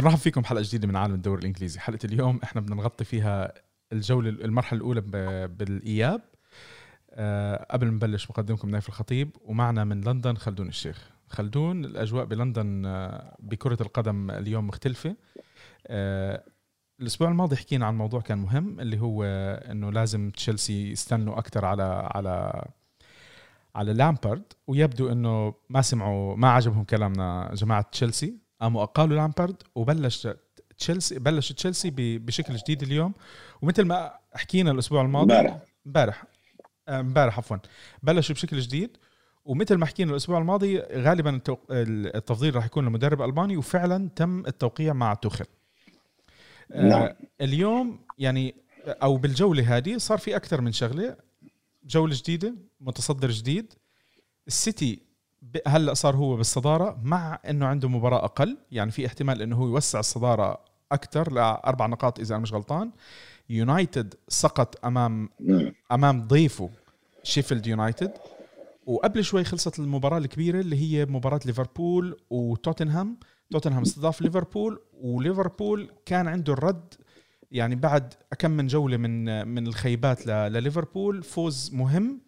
بنرحب فيكم حلقة جديدة من عالم الدوري الإنجليزي. حلقة اليوم إحنا بدنا نغطي فيها الجولة المرحلة الأولى بالإياب. أه قبل ما نبلش مقدمكم نايف الخطيب ومعنا من لندن خلدون الشيخ. خلدون الأجواء بلندن آه، بكرة القدم اليوم مختلفة. أه الأسبوع الماضي حكينا عن موضوع كان مهم اللي هو إنه لازم تشيلسي يستنوا أكثر على على على لامبارد. ويبدو إنه ما سمعوا ما عجبهم كلامنا جماعة تشيلسي. قاموا أقالوا لامبارد وبلش تشيلسي بلش تشيلسي بشكل جديد اليوم. ومثل ما حكينا الأسبوع الماضي امبارح. امبارح. آه، امبارح عفوا. بلشوا بشكل جديد. ومثل ما حكينا الأسبوع الماضي غالبا التفضيل راح يكون لمدرب الباني وفعلا تم التوقيع مع توخل آه، نعم. اليوم يعني أو بالجولة هذه صار في أكثر من شغلة. جولة جديدة متصدر جديد. السيتي هلا صار هو بالصدارة مع إنه عنده مباراة أقل يعني في احتمال إنه هو يوسع الصدارة أكثر لأربع نقاط إذا أنا مش غلطان. يونايتد سقط أمام نعم. أمام ضيفه شيفيلد يونايتد وقبل شوي خلصت المباراة الكبيرة اللي هي مباراة ليفربول وتوتنهام. توتنهام استضاف ليفربول وليفربول كان عنده الرد يعني بعد كم من جولة من من الخيبات لليفربول فوز مهم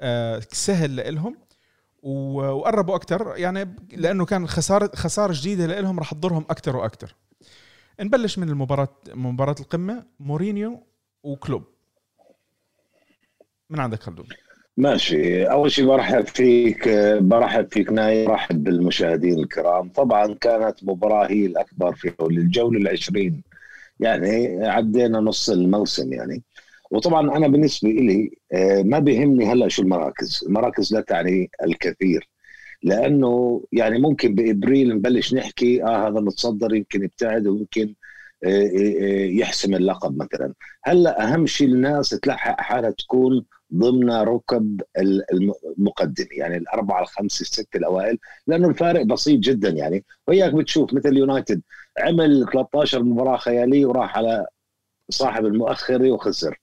آه، سهل لهم وقربوا أكثر يعني لأنه كان خساره خسارة جديدة لهم راح تضرهم أكثر وأكثر نبلش من المباراه مباراة القمة مورينيو وكلوب. من عندك خلدون؟ ماشي. أول شيء برحب فيك برحب فيك ناي برحب بالمشاهدين الكرام. طبعا كانت مباراة هي الأكبر في الجولة العشرين. يعني عدينا نص الموسم يعني. وطبعا أنا بالنسبة لي آه، ما بيهمني هلأ شو المراكز. المراكز لا تعني الكثير لأنه يعني ممكن بإبريل نبلش نحكي آه هذا متصدر يمكن يبتعد ويمكن آه، آه، يحسم اللقب مثلا. هلأ أهم شيء الناس تلحق حالها تكون ضمن ركب المقدم يعني الأربعة الخمسة الستة الأوائل لأنه الفارق بسيط جدا يعني. وياك بتشوف مثل يونايتد عمل 13 مباراة خيالية وراح على صاحب المؤخري وخسر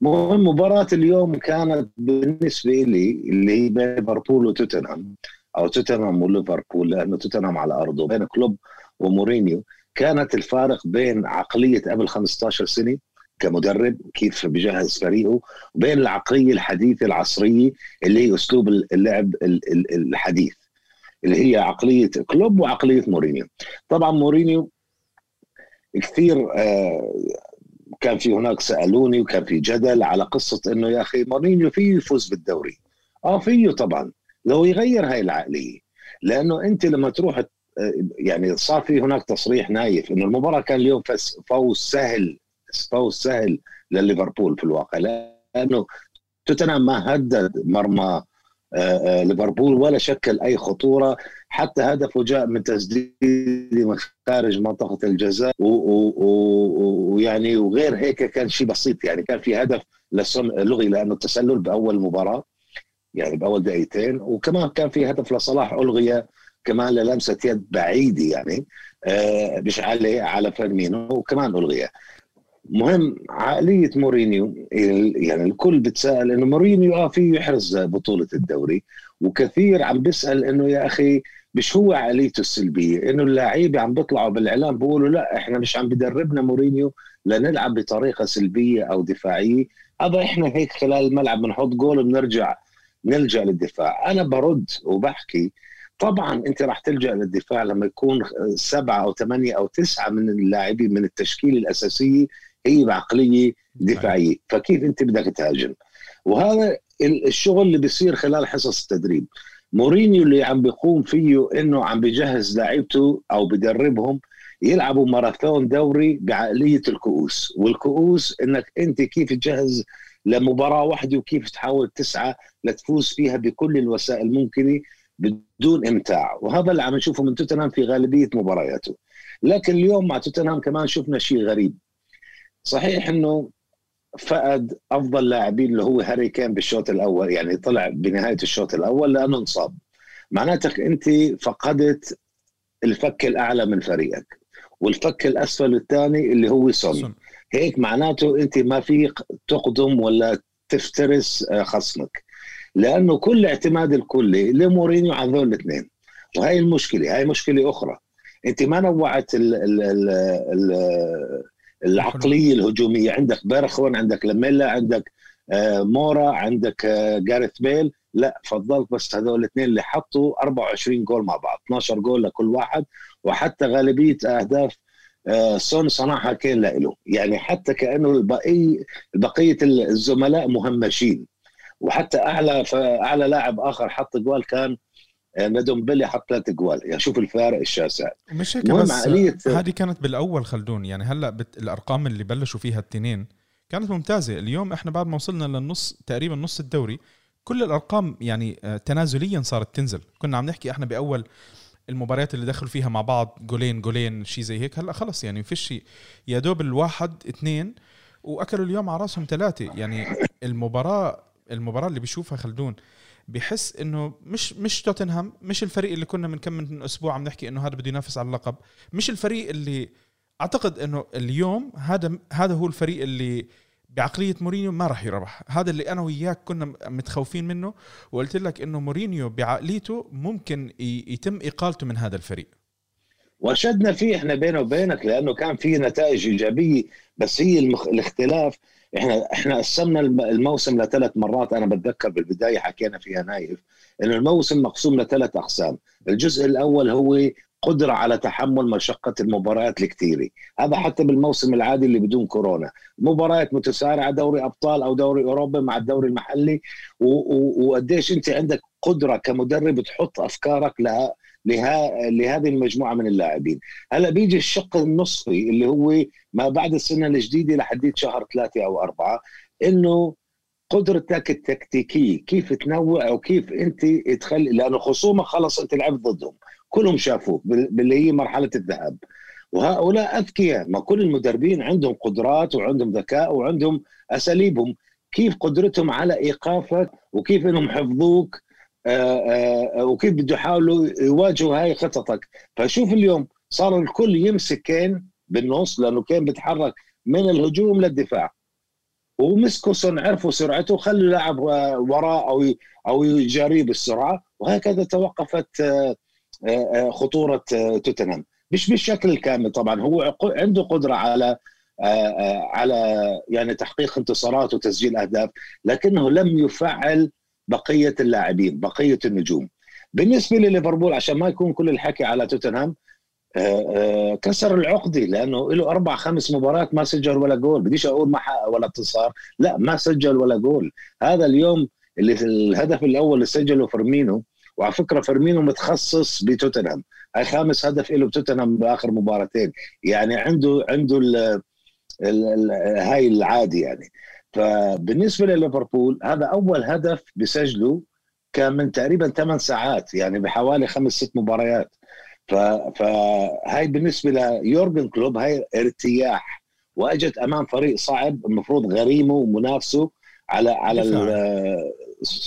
مهم مباراة اليوم كانت بالنسبة لي اللي هي بين ليفربول وتوتنهام أو توتنهام وليفربول لأنه توتنهام على أرضه بين كلوب ومورينيو. كانت الفارق بين عقلية قبل 15 سنة كمدرب كيف بجهز فريقه وبين العقلية الحديثة العصرية اللي هي أسلوب اللعب الحديث اللي هي عقلية كلوب وعقلية مورينيو. طبعا مورينيو كثير آه كان في هناك سألوني وكان في جدل على قصة إنه يا أخي مورينيو فيه يفوز بالدوري. آه فيه طبعا. لو يغير هاي العقلية لأنه أنت لما تروح يعني صار في هناك تصريح نايف إنه المباراة كان اليوم فوز سهل فوز سهل لليفربول في الواقع لأنه توتنهام ما هدد مرمى آه، آه، ليفربول ولا شكل أي خطورة. حتى هدفه جاء من تسديد من خارج منطقة الجزاء ويعني وغير هيك كان شيء بسيط. يعني كان في هدف لغي لأنه التسلل بأول مباراة يعني بأول دقيقتين. وكمان كان في هدف لصلاح الغي كمان للمسة يد بعيدة يعني آه، مش عليه على فيرمينو وكمان الغي مهم عقلية مورينيو. يعني الكل بتسأل إنه مورينيو آه فيه يحرز بطولة الدوري وكثير عم بيسأل إنه يا أخي مش هو عقليته السلبية؟ إنه اللعيبة عم بيطلعوا بالإعلام بيقولوا لا إحنا مش عم بدربنا مورينيو لنلعب بطريقة سلبية أو دفاعية. هذا إحنا هيك خلال الملعب بنحط جول وبنرجع نلجأ للدفاع. أنا برد وبحكي طبعا أنت راح تلجأ للدفاع لما يكون سبعة أو ثمانيه أو تسعة من اللاعبين من التشكيلة الأساسية هي بعقلية دفاعية فكيف أنت بدك تهاجم؟ وهذا الشغل اللي بيصير خلال حصص التدريب. مورينيو اللي عم بيقوم فيه إنه عم بيجهز لاعيبته أو بدربهم يلعبوا ماراثون دوري بعقلية الكؤوس. والكؤوس إنك أنت كيف تجهز لمباراة واحدة وكيف تحاول تسعى لتفوز فيها بكل الوسائل الممكنة بدون إمتاع. وهذا اللي عم نشوفه من توتنهام في غالبية مبارياته. لكن اليوم مع توتنهام كمان شفنا شيء غريب. صحيح إنه فقد أفضل لاعبين اللي هو هاري كين بالشوط الأول يعني طلع بنهاية الشوط الأول لأنه انصاب. معناتك أنت فقدت الفك الأعلى من فريقك والفك الأسفل الثاني اللي هو سون. هيك معناته أنت ما فيك تقدم ولا تفترس آه، خصمك. لأنه كل اعتماد الكلي لمورينيو على هذول الاثنين. وهي المشكلة هاي مشكلة أخرى. أنت ما نوعت ال ال ال ال العقلية الهجومية. عندك بيرخون عندك لاميلا عندك آه، مورا عندك آه، جاريث بيل. لا فضلت بس هذول الاثنين اللي حطوا 24 جول مع بعض. 12 جول لكل واحد. وحتى غالبية أهداف آه، سون صنعها كان له يعني حتى كأنه البقيه بقية الزملاء مهمشين. وحتى أعلى أعلى لاعب آخر حط جوال كان ندومبيلي حط ثلاث جوال يعني شوف الفارق الشاسع. مش هيك بس هذه كانت بالأول خلدون. يعني هلأ بت... الأرقام اللي بلشوا فيها التنين كانت ممتازة. اليوم إحنا بعد ما وصلنا للنص تقريبا نص الدوري كل الأرقام يعني آه، تنازليا صارت تنزل. كنا عم نحكي إحنا بأول المباريات اللي دخلوا فيها مع بعض جولين جولين شيء زي هيك. هلأ خلص يعني فيش يا دوب الواحد اثنين وأكلوا اليوم على رأسهم ثلاثة يعني المباراة المباراة اللي بيشوفها خلدون بحس إنه مش مش توتنهام مش الفريق اللي كنا من كم من أسبوع عم نحكي إنه هذا بده ينافس على اللقب. مش الفريق اللي أعتقد إنه اليوم هذا هذا هو الفريق اللي بعقلية مورينيو ما راح يربح. هذا اللي أنا وياك كنا متخوفين منه وقلت لك إنه مورينيو بعقليته ممكن يتم اقالته من هذا الفريق. وشدنا فيه إحنا بينه وبينك لأنه كان في نتائج إيجابية بس هي المخ... الاختلاف. إحنا إحنا قسمنا الموسم لثلاث مرات. أنا بتذكر بالبداية حكينا فيها نايف إنه الموسم مقسوم لثلاث أقسام. الجزء الأول هو قدرة على تحمل مشقة المباريات الكثيرة. هذا حتى بالموسم العادي اللي بدون كورونا. مباريات متسارعة دوري أبطال أو دوري أوروبا مع الدوري المحلي. وقديش أنت عندك قدرة كمدرب تحط أفكارك لها لها لهذه المجموعة من اللاعبين. هلا بيجي الشق النصفي اللي هو ما بعد السنة الجديدة لحديت شهر ثلاثة أو أربعة إنه قدرتك التكتيكية كيف تنوع وكيف أنت تخلي لأنه خصومك خلص أنت لعبت ضدهم. كلهم شافوك باللي هي مرحلة الذهاب. وهؤلاء أذكياء. ما كل المدربين عندهم قدرات وعندهم ذكاء وعندهم أساليبهم. كيف قدرتهم على إيقافك وكيف إنهم حفظوك وكيف بده يحاولوا يواجهوا هاي خططك. فشوف اليوم صار الكل يمسك كين بالنص لأنه كين بيتحرك من الهجوم للدفاع. ومسكوا صن عرفوا سرعته خلوا لاعب وراء أو أو يجاريه بالسرعه وهكذا توقفت آه، خطورة توتنهام. مش بالشكل الكامل طبعا. هو عنده قدرة على على يعني تحقيق انتصارات وتسجيل أهداف لكنه لم يفعل بقية اللاعبين بقية النجوم. بالنسبة لليفربول عشان ما يكون كل الحكي على توتنهام آه، آه، كسر العقدة لأنه له أربع خمس مباريات ما سجل ولا جول. بديش أقول ما حقق ولا انتصار. لا ما سجل ولا جول. هذا اليوم اللي الهدف الأول اللي سجله فرمينو وعلى فكرة فرمينو متخصص بتوتنهام. هاي خامس هدف له بتوتنهام بآخر مباراتين. يعني عنده عنده ال ال ال هاي العادي يعني. فبالنسبة لليفربول هذا أول هدف بسجله كان من تقريبا 8 ساعات يعني بحوالي خمس ست مباريات. فهاي بالنسبة ليورجن كلوب هاي ارتياح. وأجت أمام فريق صعب المفروض غريمه ومنافسه على على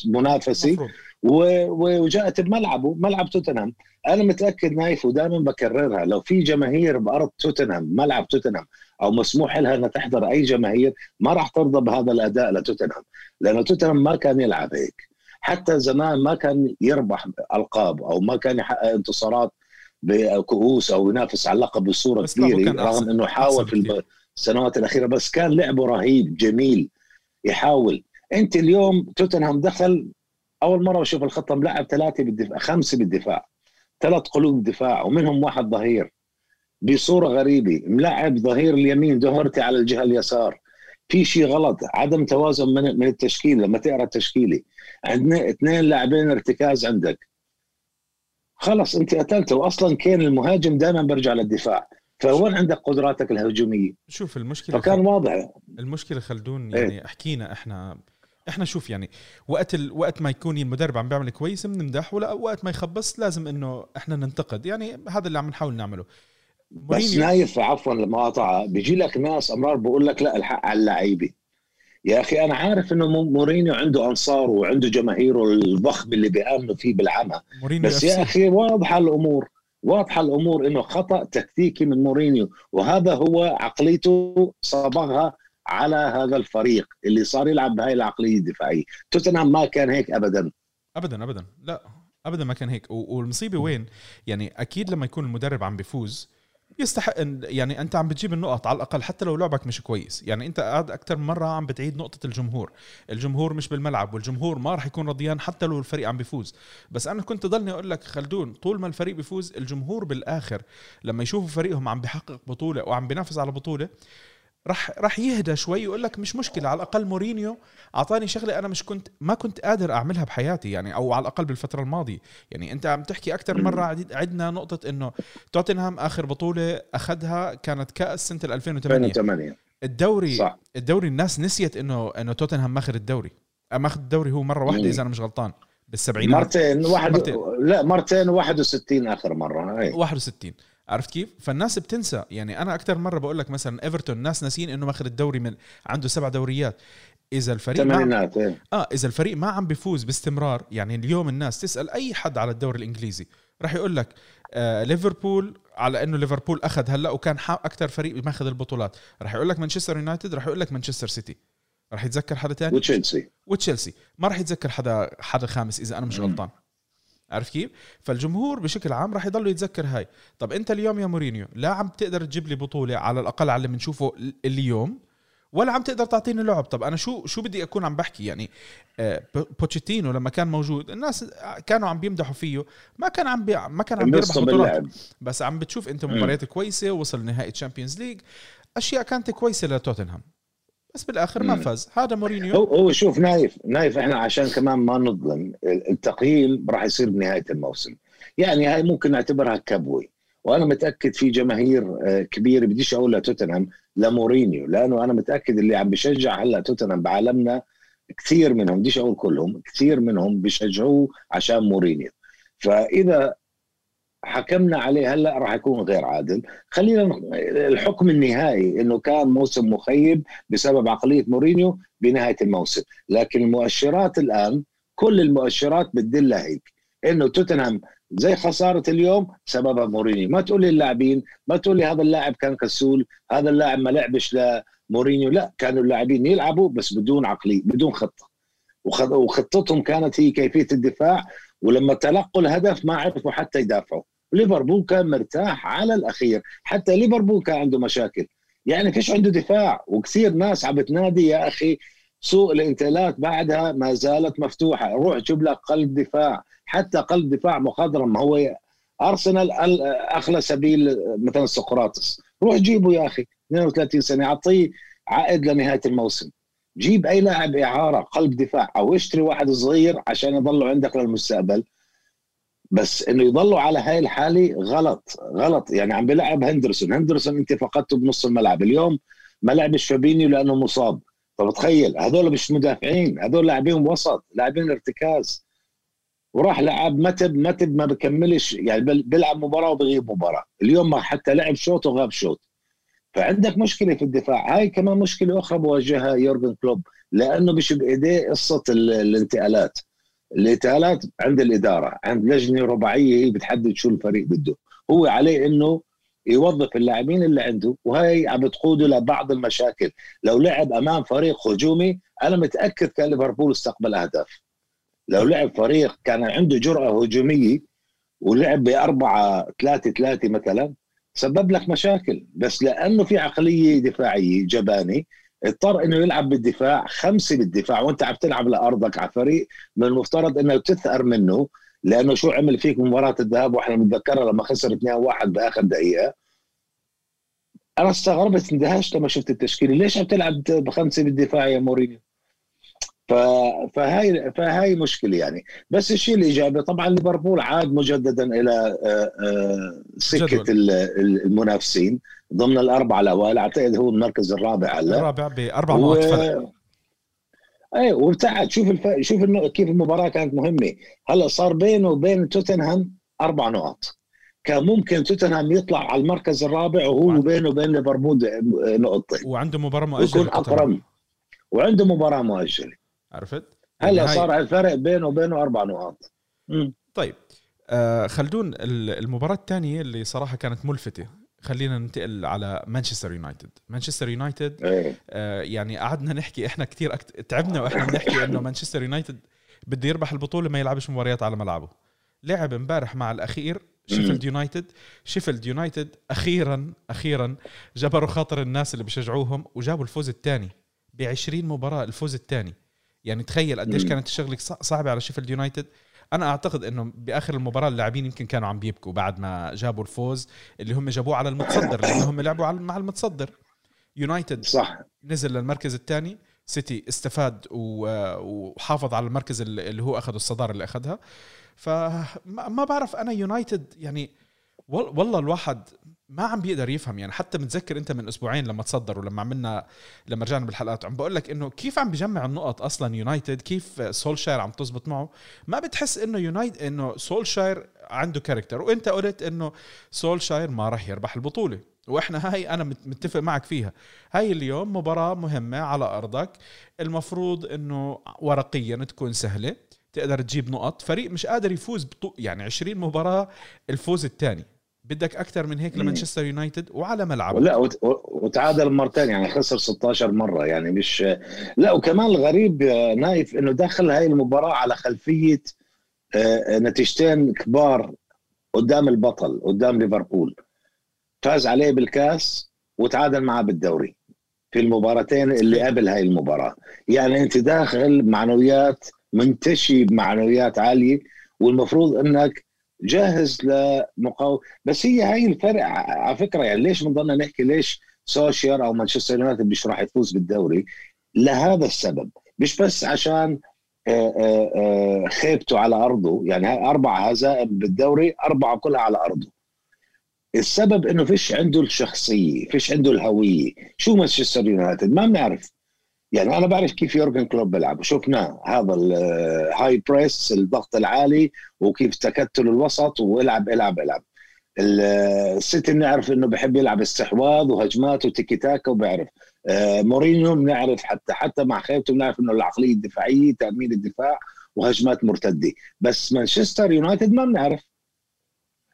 المنافسه وجاءت بملعبه ملعب توتنهام. أنا متأكد نايف ودائما بكررها لو في جماهير بأرض توتنهام ملعب توتنهام أو مسموح لها انها تحضر أي جماهير ما راح ترضى بهذا الأداء لتوتنهام لأنه توتنهام ما كان يلعب هيك. حتى زمان ما كان يربح ألقاب أو ما كان يحقق انتصارات بكؤوس أو ينافس على اللقب بصورة كبيرة رغم إنه حاول في السنوات الأخيرة بس كان لعبه رهيب جميل يحاول. أنت اليوم توتنهام دخل أول مرة بشوف الخطة ملعب ثلاثة بالدفاع خمسة بالدفاع ثلاث قلوب دفاع ومنهم واحد ظهير. بصورة غريبة. ملعب ظهير اليمين دهرتي على الجهة اليسار. في شيء غلط. عدم توازن من من التشكيل لما تقرأ التشكيلة. عندنا اثنين لاعبين ارتكاز عندك. خلص انت قتلته. واصلا كان المهاجم دائما برجع للدفاع. فوين عندك قدراتك الهجومية؟ شوف المشكلة فكان واضح. المشكلة خلدون يعني إيه؟ حكينا إحنا إحنا شوف يعني وقت ال... وقت ما يكون المدرب عم بيعمل كويس بنمدح ولا وقت ما يخبص لازم إنه إحنا ننتقد. يعني هذا اللي عم نحاول نعمله. بس نايف عفوا المقاطعه بيجي لك ناس أمرار بقول لك لا الحق على اللعيبة. يا أخي أنا عارف إنه مورينيو عنده انصاره وعنده جماهيره الضخم اللي بيأمنوا فيه بالعمى. بس يا أخي واضحة الأمور. واضحة الأمور إنه خطأ تكتيكي من مورينيو. وهذا هو عقليته صبغها على هذا الفريق اللي صار يلعب بهاي العقلية الدفاعية. توتنهام ما كان هيك ابدا. ابدا ابدا. لا ابدا ما كان هيك. والمصيبة وين؟ يعني أكيد لما يكون المدرب عم بيفوز يستحق إن- يعني أنت عم بتجيب النقط على الأقل حتى لو لعبك مش كويس. يعني أنت قاعد أكثر من مرة عم بتعيد نقطة الجمهور. الجمهور مش بالملعب والجمهور ما راح يكون رضيان حتى لو الفريق عم بيفوز. بس أنا كنت ضلني أقول لك خلدون طول ما الفريق بيفوز الجمهور بالآخر لما يشوفوا فريقهم عم بيحقق بطولة وعم بينافس على بطولة راح راح يهدى شوي ويقول لك مش مشكلة على الأقل مورينيو أعطاني شغلة أنا مش كنت ما كنت قادر أعملها بحياتي يعني أو على الأقل بالفترة الماضية. يعني أنت عم تحكي أكثر مرة عدنا نقطة إنه توتنهام آخر بطولة أخذها كانت كأس سنة 2008 2008 الدوري صح. الدوري الناس نسيت إنه إنه توتنهام ماخذ الدوري. ماخذ الدوري هو مرة واحدة. إذا أنا مش غلطان بالسبعينات. مرتين واحد مرتين. لا مرتين 61 آخر مرة هي 61 عرفت كيف؟ فالناس بتنسى. يعني أنا أكثر مرة بقول لك مثلا إيفرتون الناس ناسين إنه ماخذ الدوري من عنده سبع دوريات. إذا الفريق ما عم- إيه. آه إذا الفريق ما عم بيفوز باستمرار يعني اليوم الناس تسأل أي حد على الدوري الإنجليزي. راح يقول لك آه ليفربول على إنه ليفربول أخذ هلأ وكان أكثر فريق ماخذ البطولات. راح يقول لك مانشستر يونايتد راح يقول لك مانشستر سيتي. راح يتذكر حدا تاني؟ وتشيلسي. وتشيلسي. ما راح يتذكر حدا حدا خامس إذا أنا مش. غلطان. عارف كيف؟ فالجمهور بشكل عام راح يضل يتذكر هاي، طب أنت اليوم يا مورينيو لا عم تقدر تجيب لي بطولة على الأقل على اللي بنشوفه ال- اليوم ولا عم تقدر تعطيني لعب، طب أنا شو شو بدي أكون عم بحكي؟ يعني آه، بوتشيتينو لما كان موجود الناس كانوا عم بيمدحوا فيه ما كان عم بي ما كان عم بيربح بطولات. بس عم بتشوف انت. مباريات كويسة وصل نهائي Champions League أشياء كانت كويسة لتوتنهام. بس بالآخر ما مم. فاز. هذا مورينيو. هو هو شوف نايف نايف إحنا عشان كمان ما نظلم التقييم راح يصير بنهاية الموسم. يعني هاي ممكن نعتبرها كبوه وأنا متأكد في جماهير آه، كبيرة بديش أقول لتوتنهام لمورينيو. لأنه أنا متأكد اللي عم بشجع هلا توتنهام بعالمنا كثير منهم بديش أقول كلهم كثير منهم بيشجعوه عشان مورينيو. فإذا حكمنا عليه هلأ راح يكون غير عادل. خلينا الحكم النهائي إنه كان موسم مخيب بسبب عقلية مورينيو بنهاية الموسم. لكن المؤشرات الآن كل المؤشرات بتدل هيك إنه توتنهام زي خسارة اليوم سببها مورينيو. ما تقول لي اللاعبين ما تقول لي هذا اللاعب كان كسول هذا اللاعب ما لعبش لمورينيو. لا كانوا اللاعبين يلعبوا بس بدون عقلية بدون خطة. وخ- وخطتهم كانت هي كيفية الدفاع ولما تلقوا الهدف ما عرفوا حتى يدافعوا. ليفربول كان مرتاح على الأخير. حتى ليفربول كان عنده مشاكل. يعني فيش عنده دفاع؟ وكثير ناس عم بتنادي يا أخي سوق الانتقالات بعدها ما زالت مفتوحة. روح جيب لك قلب دفاع. حتى قلب دفاع مخضرم. هو أرسنال ال- أخلى سبيل مثلا سقراطس. روح جيبه يا أخي. 32 سنة. أعطيه عقد لنهاية الموسم. جيب أي لاعب إعارة قلب دفاع. أو اشتري واحد صغير عشان يضلوا عندك للمستقبل. بس إنه يضلوا على هاي الحالة غلط غلط. يعني عم بيلعب هندرسون. هندرسون أنت فقدته بنص الملعب. اليوم ما لعبش فابينيو لأنه مصاب. طب تخيل هذول مش مدافعين. هذول لاعبين وسط لاعبين ارتكاز. وراح لعب متب متب ما بكملش. يعني بيلعب مباراة وبغيب مباراة. اليوم ما حتى لعب شوط وغاب شوط. فعندك مشكلة في الدفاع. هاي كمان مشكلة أخرى بواجهها يورجن كلوب. لأنه مش بإيديه قصة ال- الانتقالات. الانتقالات عند الإدارة عند لجنة رباعية هي بتحدد شو الفريق بده. هو عليه إنه يوظف اللاعبين اللي عنده وهي عم بتقوده لبعض المشاكل. لو لعب أمام فريق هجومي أنا متأكد كان ليفربول استقبل أهداف. لو لعب فريق كان عنده جرأة هجومية ولعب بأربعة ثلاثة ثلاثة مثلا سبب لك مشاكل. بس لأنه في عقلية دفاعية جباني اضطر إنه يلعب بالدفاع خمسه بالدفاع وأنت عم تلعب لأرضك على فريق من المفترض إنه تثأر منه لأنه شو عمل فيك مباراة الذهاب؟ وإحنا بنتذكرها لما خسر 2-1 بآخر دقيقة. أنا استغربت اندهشت لما شفت التشكيلة. ليش عم تلعب بخمسه بالدفاع يا مورينيو. فهاي فهاي مشكلة يعني. بس الشيء الايجابي طبعا ليفربول عاد مجددا إلى آه، آه، سكة جدول. ال- ال- المنافسين ضمن الأربعة الأوائل. أعتقد هو المركز الرابع هلا. الرابع بأربع و... نقاط فرق. اي وابتعد شوف الف... شوف النو... كيف المباراة كانت مهمة. هلا صار بينه وبين توتنهام أربع نقط كان ممكن توتنهام يطلع على المركز الرابع وهو وعن- بينه وبين ليفربول نقطتين. وعنده مباراة مؤجلة. اقرب وعنده مباراة مؤجلة. عرفت؟ هلا هاي- صار الفرق بينه وبينه أربع نقاط. طيب آه خلدون ال- المباراة الثانية اللي صراحة كانت ملفتة. خلينا ننتقل على مانشستر يونايتد. مانشستر يونايتد إيه. آه يعني قعدنا نحكي إحنا كتير أكت... تعبنا وإحنا بنحكي إنه مانشستر يونايتد بده يربح البطولة ما يلعبش مباريات على ملعبه. لعب امبارح مع الأخير شيفيلد يونايتد. شيفيلد يونايتد أخيرا أخيرا جبروا خاطر الناس اللي بيشجعوهم وجابوا الفوز الثاني. ب 20 مباراة الفوز الثاني. يعني تخيل قديش كانت الشغلة صعبة على شيفيلد يونايتد. أنا أعتقد إنه بآخر المباراة اللاعبين يمكن كانوا عم بيبكوا بعد ما جابوا الفوز اللي هم جابوه على المتصدر لأنه هم لعبوا مع المتصدر. يونايتد صح. نزل للمركز الثاني سيتي استفاد وحافظ على المركز اللي هو اخذ الصدارة اللي أخذها. فما بعرف أنا يونايتد يعني والله الواحد ما عم بيقدر يفهم يعني حتى متذكر أنت من أسبوعين لما تصدروا لما عملنا لما رجعنا بالحلقات عم بقول لك إنه كيف عم بيجمع النقط أصلا يونايتد؟ كيف سولشاير عم تزبط معه؟ ما بتحس إنه يونايتد إنه سولشاير عنده character وأنت قلت إنه سولشاير ما راح يربح البطولة. وإحنا هاي أنا متفق معك فيها. هاي اليوم مباراة مهمة على أرضك. المفروض إنه ورقيا تكون سهلة تقدر تجيب نقط. فريق مش قادر يفوز بطو يعني 20 مباراة الفوز الثاني. بدك أكثر من هيك لمانشستر يونايتد وعلى ملعبه لا وتعادل مرتين يعني خسر 16 مرة يعني مش لا وكمان الغريب نايف إنه دخل هاي المباراة على خلفية آه، نتيجتين كبار قدام البطل قدام ليفربول. فاز عليه بالكاس وتعادل معه بالدوري في المباراتين اللي قبل هاي المباراة. يعني أنت داخل معنويات منتشي بمعنويات عالية والمفروض إنك جاهز للمقاومة بس هي هاي الفرق على فكرة يعني ليش بنضلنا نحكي ليش سولشاير أو مانشستر يونايتد مش راح يفوز بالدوري؟ لهذا السبب. مش بس عشان آه، آه، آه، خيبته على أرضه يعني أربع هزائم بالدوري أربعة كلها على أرضه. السبب إنه فيش عنده الشخصية فيش عنده الهوية. شو مانشستر يونايتد؟ ما بنعرف. يعني أنا بعرف كيف يورجن كلوب بيلعب. وشفناه هذا ال high press الضغط العالي وكيف تكتل الوسط والعب العب العب السيتي بنعرف إنه بحب يلعب استحواذ وهجمات وتيكي تاكا وبيعرف آه، مورينيو بنعرف حتى حتى مع خيبته بنعرف إنه العقلية الدفاعية تأمين الدفاع وهجمات مرتدة. بس مانشستر يونايتد ما بنعرف.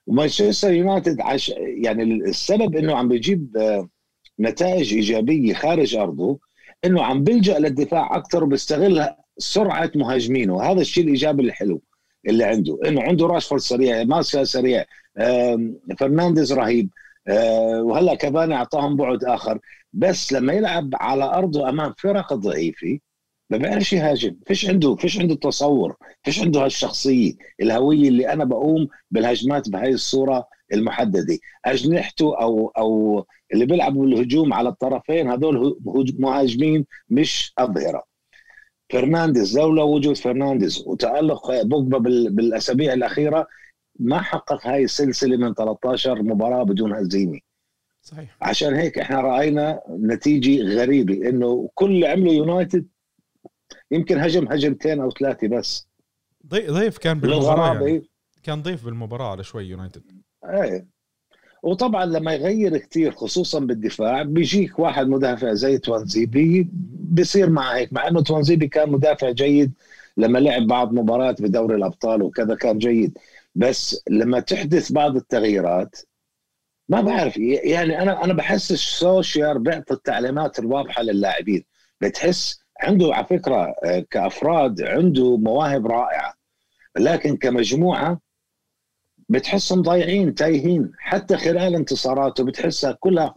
ومانشستر يونايتد عش يعني السبب إنه عم بيجيب آه، نتائج إيجابية خارج أرضه. إنه عم بيلجا للدفاع أكثر وبيستغل سرعة مهاجمينه. وهذا الشيء الإيجابي الحلو اللي عنده. إنه عنده راشفورد سريع ماسكا سريع فرنانديز رهيب آه، وهلأ كمان أعطاهم بعد آخر. بس لما يلعب على أرضه أمام فرق ضعيفة ما بيعرفش يهاجم. فيش عنده فيش عنده تصور فيش عنده هالشخصية الهوية اللي أنا بقوم بالهجمات بهاي الصورة المحددة. أجنحته أو أو اللي بيلعبوا بالهجوم على الطرفين هذول مهاجمين مش أظهرة. فرنانديز لولا وجود فرنانديز. وتألق بوجبا بالأسابيع الأخيرة ما حقق هاي السلسلة من 13 مباراة بدون هزيمه صحيح. عشان هيك إحنا رأينا نتيجة غريبة إنه كل اللي عمله يونايتد يمكن هجم هجمتين أو ثلاثة بس. ضيف كان بالمباراة يعني. كان ضيف بالمباراة على شوي يونايتد. إيه. وطبعا لما يغير كثير خصوصا بالدفاع بيجيك واحد مدافع زي توانزيبي بصير مع هيك مع إنه توانزيبي كان مدافع جيد لما لعب بعض مباريات بدوري الأبطال وكذا كان جيد. بس لما تحدث بعض التغييرات ما بعرف يعني أنا أنا بحس السوشيال بيعطي التعليمات الواضحة للاعبين. بتحس عنده على فكرة آه، كأفراد عنده مواهب رائعة. لكن كمجموعة بتحسهم ضايعين تايهين. حتى خلال انتصاراته بتحسها كلها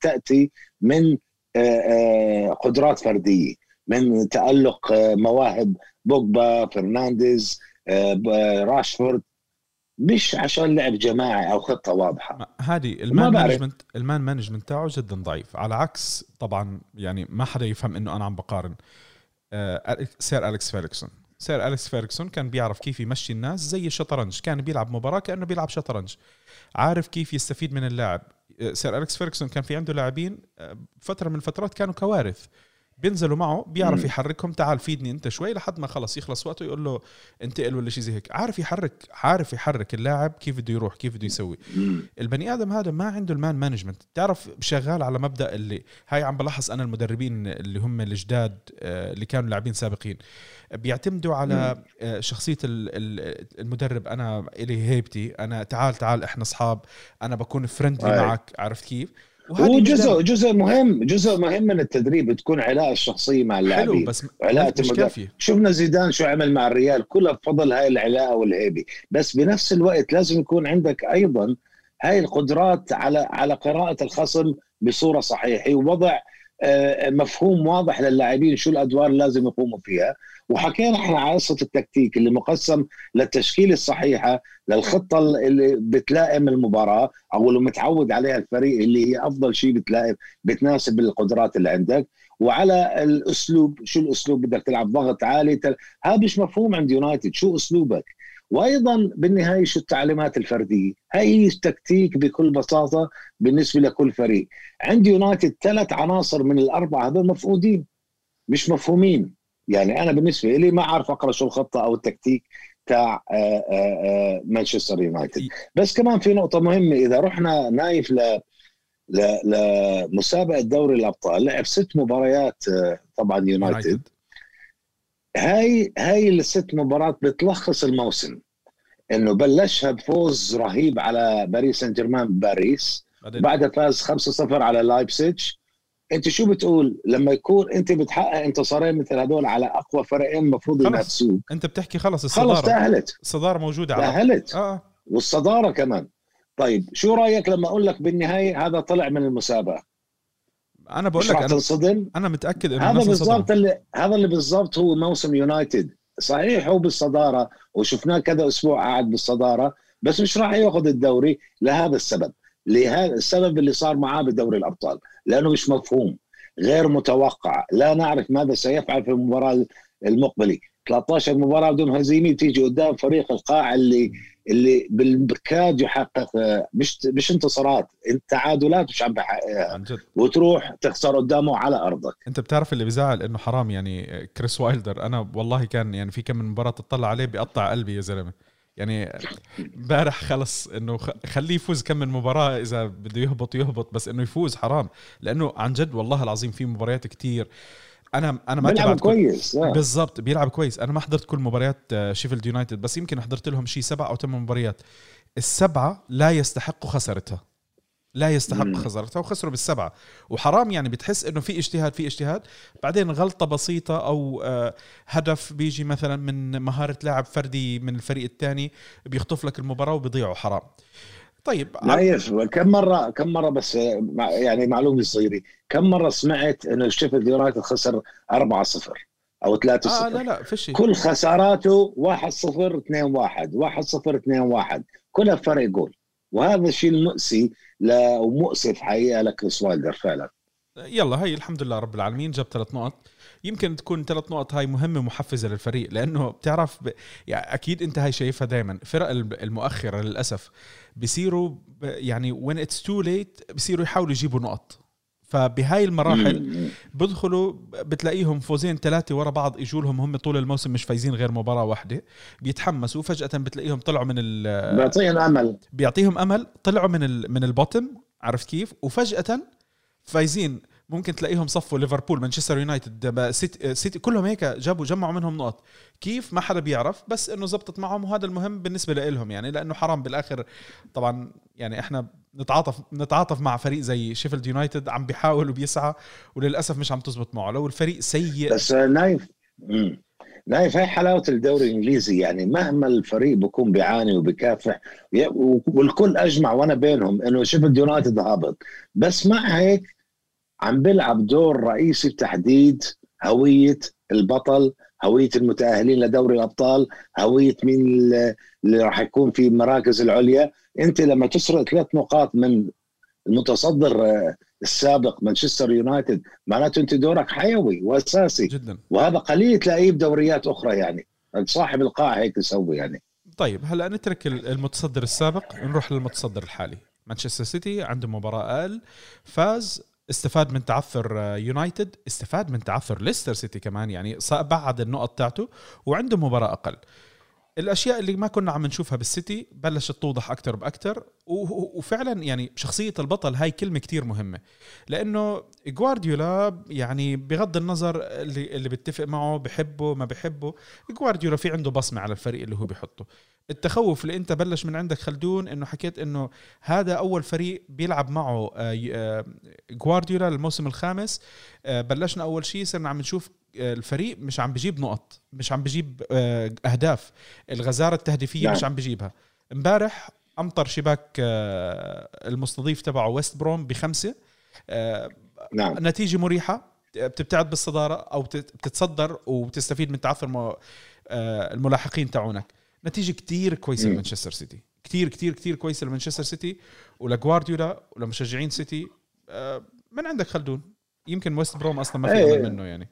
تأتي من قدرات فردية. من تألق مواهب بوجبا فرنانديز راشفورد. مش عشان لعب جماعي أو خطة واضحة. هذه ال man management ال man management تاعه جدا ضعيف. على عكس طبعا يعني ما حدا يفهم إنه أنا عم بقارن. Sir أليكس فيرغسون Sir أليكس فيرغسون كان بيعرف كيف يمشي الناس زي الشطرنج. كان بيلعب مباراة كأنه بيلعب شطرنج. عارف كيف يستفيد من اللاعب. Sir أليكس فيرغسون كان في عنده لاعبين آه، فترة من الفترات كانوا كوارث. بينزلوا معه بيعرف يحركهم. تعال فيدني انت شوي لحد ما خلص يخلص وقته يقول له انتقل ولا شيء زي هيك. عارف يحرك عارف يحرك اللاعب كيف بده يروح كيف بده يسوي. البني آدم هذا ما عنده ال man management تعرف شغال على مبدأ اللي هاي عم بلاحظ أنا المدربين اللي هم الجداد آه، اللي كانوا لاعبين سابقين. بيعتمدوا على آه، شخصية المدرب. أنا إلي هيبتي أنا تعال تعال إحنا أصحاب أنا بكون فرندلي معك. عرفت كيف؟ هو جزء جزء مهم جزء مهم من التدريب تكون علاقه الشخصية مع اللاعبين. حلو بس علاقه مش كافيه شفنا زيدان شو عمل مع الريال كلها بفضل هاي العلاقه والهيبه بس بنفس الوقت لازم يكون عندك أيضا هاي القدرات على على قراءة الخصم بصورة صحيحة ووضع آه، مفهوم واضح للاعبين شو الأدوار اللي لازم يقوموا فيها. وحكينا إحنا على قصة التكتيك اللي مقسم للتشكيلة الصحيحة للخطة اللي بتلائم المباراة أو اللي متعود عليها الفريق اللي هي أفضل شيء بتلائم بتناسب القدرات اللي عندك. وعلى الأسلوب شو الأسلوب بدك تلعب؟ ضغط عالي تل... هذا مش مفهوم عند يونايتد. شو أسلوبك؟ وأيضا بالنهاية شو التعليمات الفردية؟ هي التكتيك بكل بساطة بالنسبة لكل فريق. عند يونايتد ثلاث عناصر من الأربعة هذول مفقودين مش مفهومين. يعني أنا بالنسبة لي ما أعرف أقرأ شو الخطة أو التكتيك تاع آه، آه، آه، مانشستر يونايتد. بس كمان في نقطة مهمة إذا رحنا نايف ل لمسابقة دوري الأبطال لعب ست مباريات طبعا يونايتد. هاي هاي الست مباريات بتلخص الموسم. إنه بلشها بفوز رهيب على باريس سان جيرمان باريس بعدها فاز 5-0 على لايبسيتش. انت شو بتقول؟ لما يكون انت بتحقق انتصارين مثل هدول على أقوى فريقين المفروض إنها تسوق. انت بتحكي خلص الصدارة. خلص تأهلت. الصدارة موجودة على تأهلت. آه. والصدارة كمان. طيب شو رأيك لما أقول لك بالنهاية هذا طلع من المسابقة؟ أنا بقول لك أنا تنصدم؟ أنا متأكد إنه هذا بالضبط اللي هذا اللي بالضبط هو موسم يونايتد. صحيح هو بالصدارة وشفناه كذا أسبوع قاعد بالصدارة بس مش راح ياخذ الدوري لهذا السبب. لهذا السبب اللي صار معاه بدوري الأبطال لأنه مش مفهوم غير متوقع لا نعرف ماذا سيفعل في المباراة المقبلة. 13 مباراة بدون هزيمة تيجي قدام فريق القاع اللي اللي بالكاد يحقق مش مش انتصارات التعادلات مش عم بحققها وتروح تخسر قدامه على أرضك. أنت بتعرف اللي بزعل إنه حرام يعني كريس وايلدر أنا والله كان يعني في كم من مباراة تطلع عليه بيقطع قلبي يا زلمة. يعني امبارح خلص إنه خليه يفوز كم من مباراة إذا بده يهبط يهبط بس إنه يفوز حرام. لأنه عن جد والله العظيم في مباريات كتير. أنا أنا ما بيلعب كويس آه. بالضبط بيلعب كويس. أنا ما حضرت كل مباريات شيفيلد يونايتد بس يمكن حضرت لهم شيء سبع أو ثمان مباريات. السبعة لا يستحقوا خسارتها. لا يستحق خسارتها وخسروا بالسبعة. وحرام يعني بتحس إنه في اجتهاد في اجتهاد. بعدين غلطة بسيطة أو آه، هدف بيجي مثلا من مهارة لاعب فردي من الفريق الثاني بيخطف لك المباراة وبيضيعوا حرام. طيب نايف كم مرة كم مرة بس يعني معلومة صغيرة. كم مرة سمعت إنه شيفيلد يونايتد خسر 4 0 أو 3 0 آه لا لا فيش كل خساراته 1 0 2 1 1 0 2 1 كلها فرق جول. وهذا الشيء المؤسي ومؤسف حقيقة لكريس وايلدر فعلا. يلا هي الحمد لله رب العالمين جاب ثلاث نقط. يمكن تكون ثلاث نقط هاي مهمة محفزه للفريق لأنه بتعرف ب... يعني أكيد أنت هاي شايفها دائما فرق المؤخرة للأسف بصيروا يعني وين it's too late بصيروا يحاولوا يجيبوا نقط. فبهاي المراحل بدخلوا بتلاقيهم فوزين ثلاثة ورا بعض اجوا لهم هم طول الموسم مش فايزين غير مباراة واحدة. بيتحمسوا فجأة بتلاقيهم طلعوا من ال بيعطيهم أمل. بيعطيهم أمل طلعوا من ال من ال bottom عرفت كيف؟ وفجأة فايزين. ممكن تلاقيهم صفوا ليفربول مانشستر يونايتد سيتي, سيتي كلهم هيك جابوا جمعوا منهم نقط. كيف؟ ما حدا بيعرف بس إنه زبطت معهم وهذا المهم بالنسبة لهم يعني لأنه حرام بالآخر. طبعا يعني إحنا نتعاطف نتعاطف مع فريق زي شيفيلد يونايتد عم بيحاول وبيسعى وللأسف مش عم تزبط معه. لو الفريق سيء بس نايف نايف هاي حلاوة الدوري الإنجليزي. يعني مهما الفريق بكون بيعاني وبكافح والكل أجمع وأنا بينهم إنه شيفيلد يونايتد هابط. بس مع هيك عم بيلعب دور رئيسي بتحديد هوية البطل هوية المتأهلين لدوري الأبطال هوية مين اللي راح يكون في المراكز العليا. انت لما تسرق ثلاث نقاط من المتصدر آه، السابق مانشستر يونايتد معناته انت دورك حيوي واساسي. جدا. وهذا قليل تلاقيه بدوريات أخرى يعني. صاحب القاع هيك يسوي يعني. طيب هلا نترك المتصدر السابق نروح للمتصدر الحالي. مانشستر سيتي عنده مباراة أقل فاز استفاد من تعثر آه، يونايتد استفاد من تعثر ليستر سيتي كمان يعني بعد النقط تاعته وعنده مباراة أقل. الأشياء اللي ما كنا عم نشوفها بالسيتي بلشت توضح أكثر باكثر وفعلا يعني شخصية البطل هاي كلمة كتير مهمة لأنه جوارديولا يعني بغض النظر اللي اللي بيتفق معه بحبه ما بحبه جوارديولا في عنده بصمة على الفريق اللي هو بيحطه. التخوف اللي انت بلش من عندك خلدون انه حكيت انه هذا اول فريق بيلعب معه آه، آه، جوارديولا الموسم الخامس. آه، بلشنا اول شيء صرنا عم نشوف الفريق مش عم بجيب نقط مش عم بجيب اهداف. الغزارة التهديفية نعم. مش عم بجيبها. امبارح امطر شباك المستضيف تبعه ويست بروم بخمسة. نعم. نتيجة مريحة بتبتعد بالصدارة أو بتت- بتتصدر وبتستفيد من تعثر الملاحقين تاعونك. نتيجة كتير كويسة. لمانشستر سيتي. كتير كتير كتير كويسة لمانشستر سيتي. ولجوارديولا ولمشجعين سيتي. آه، من عندك خلدون؟ يمكن ويست بروم أصلا ما في إيه. منه يعني.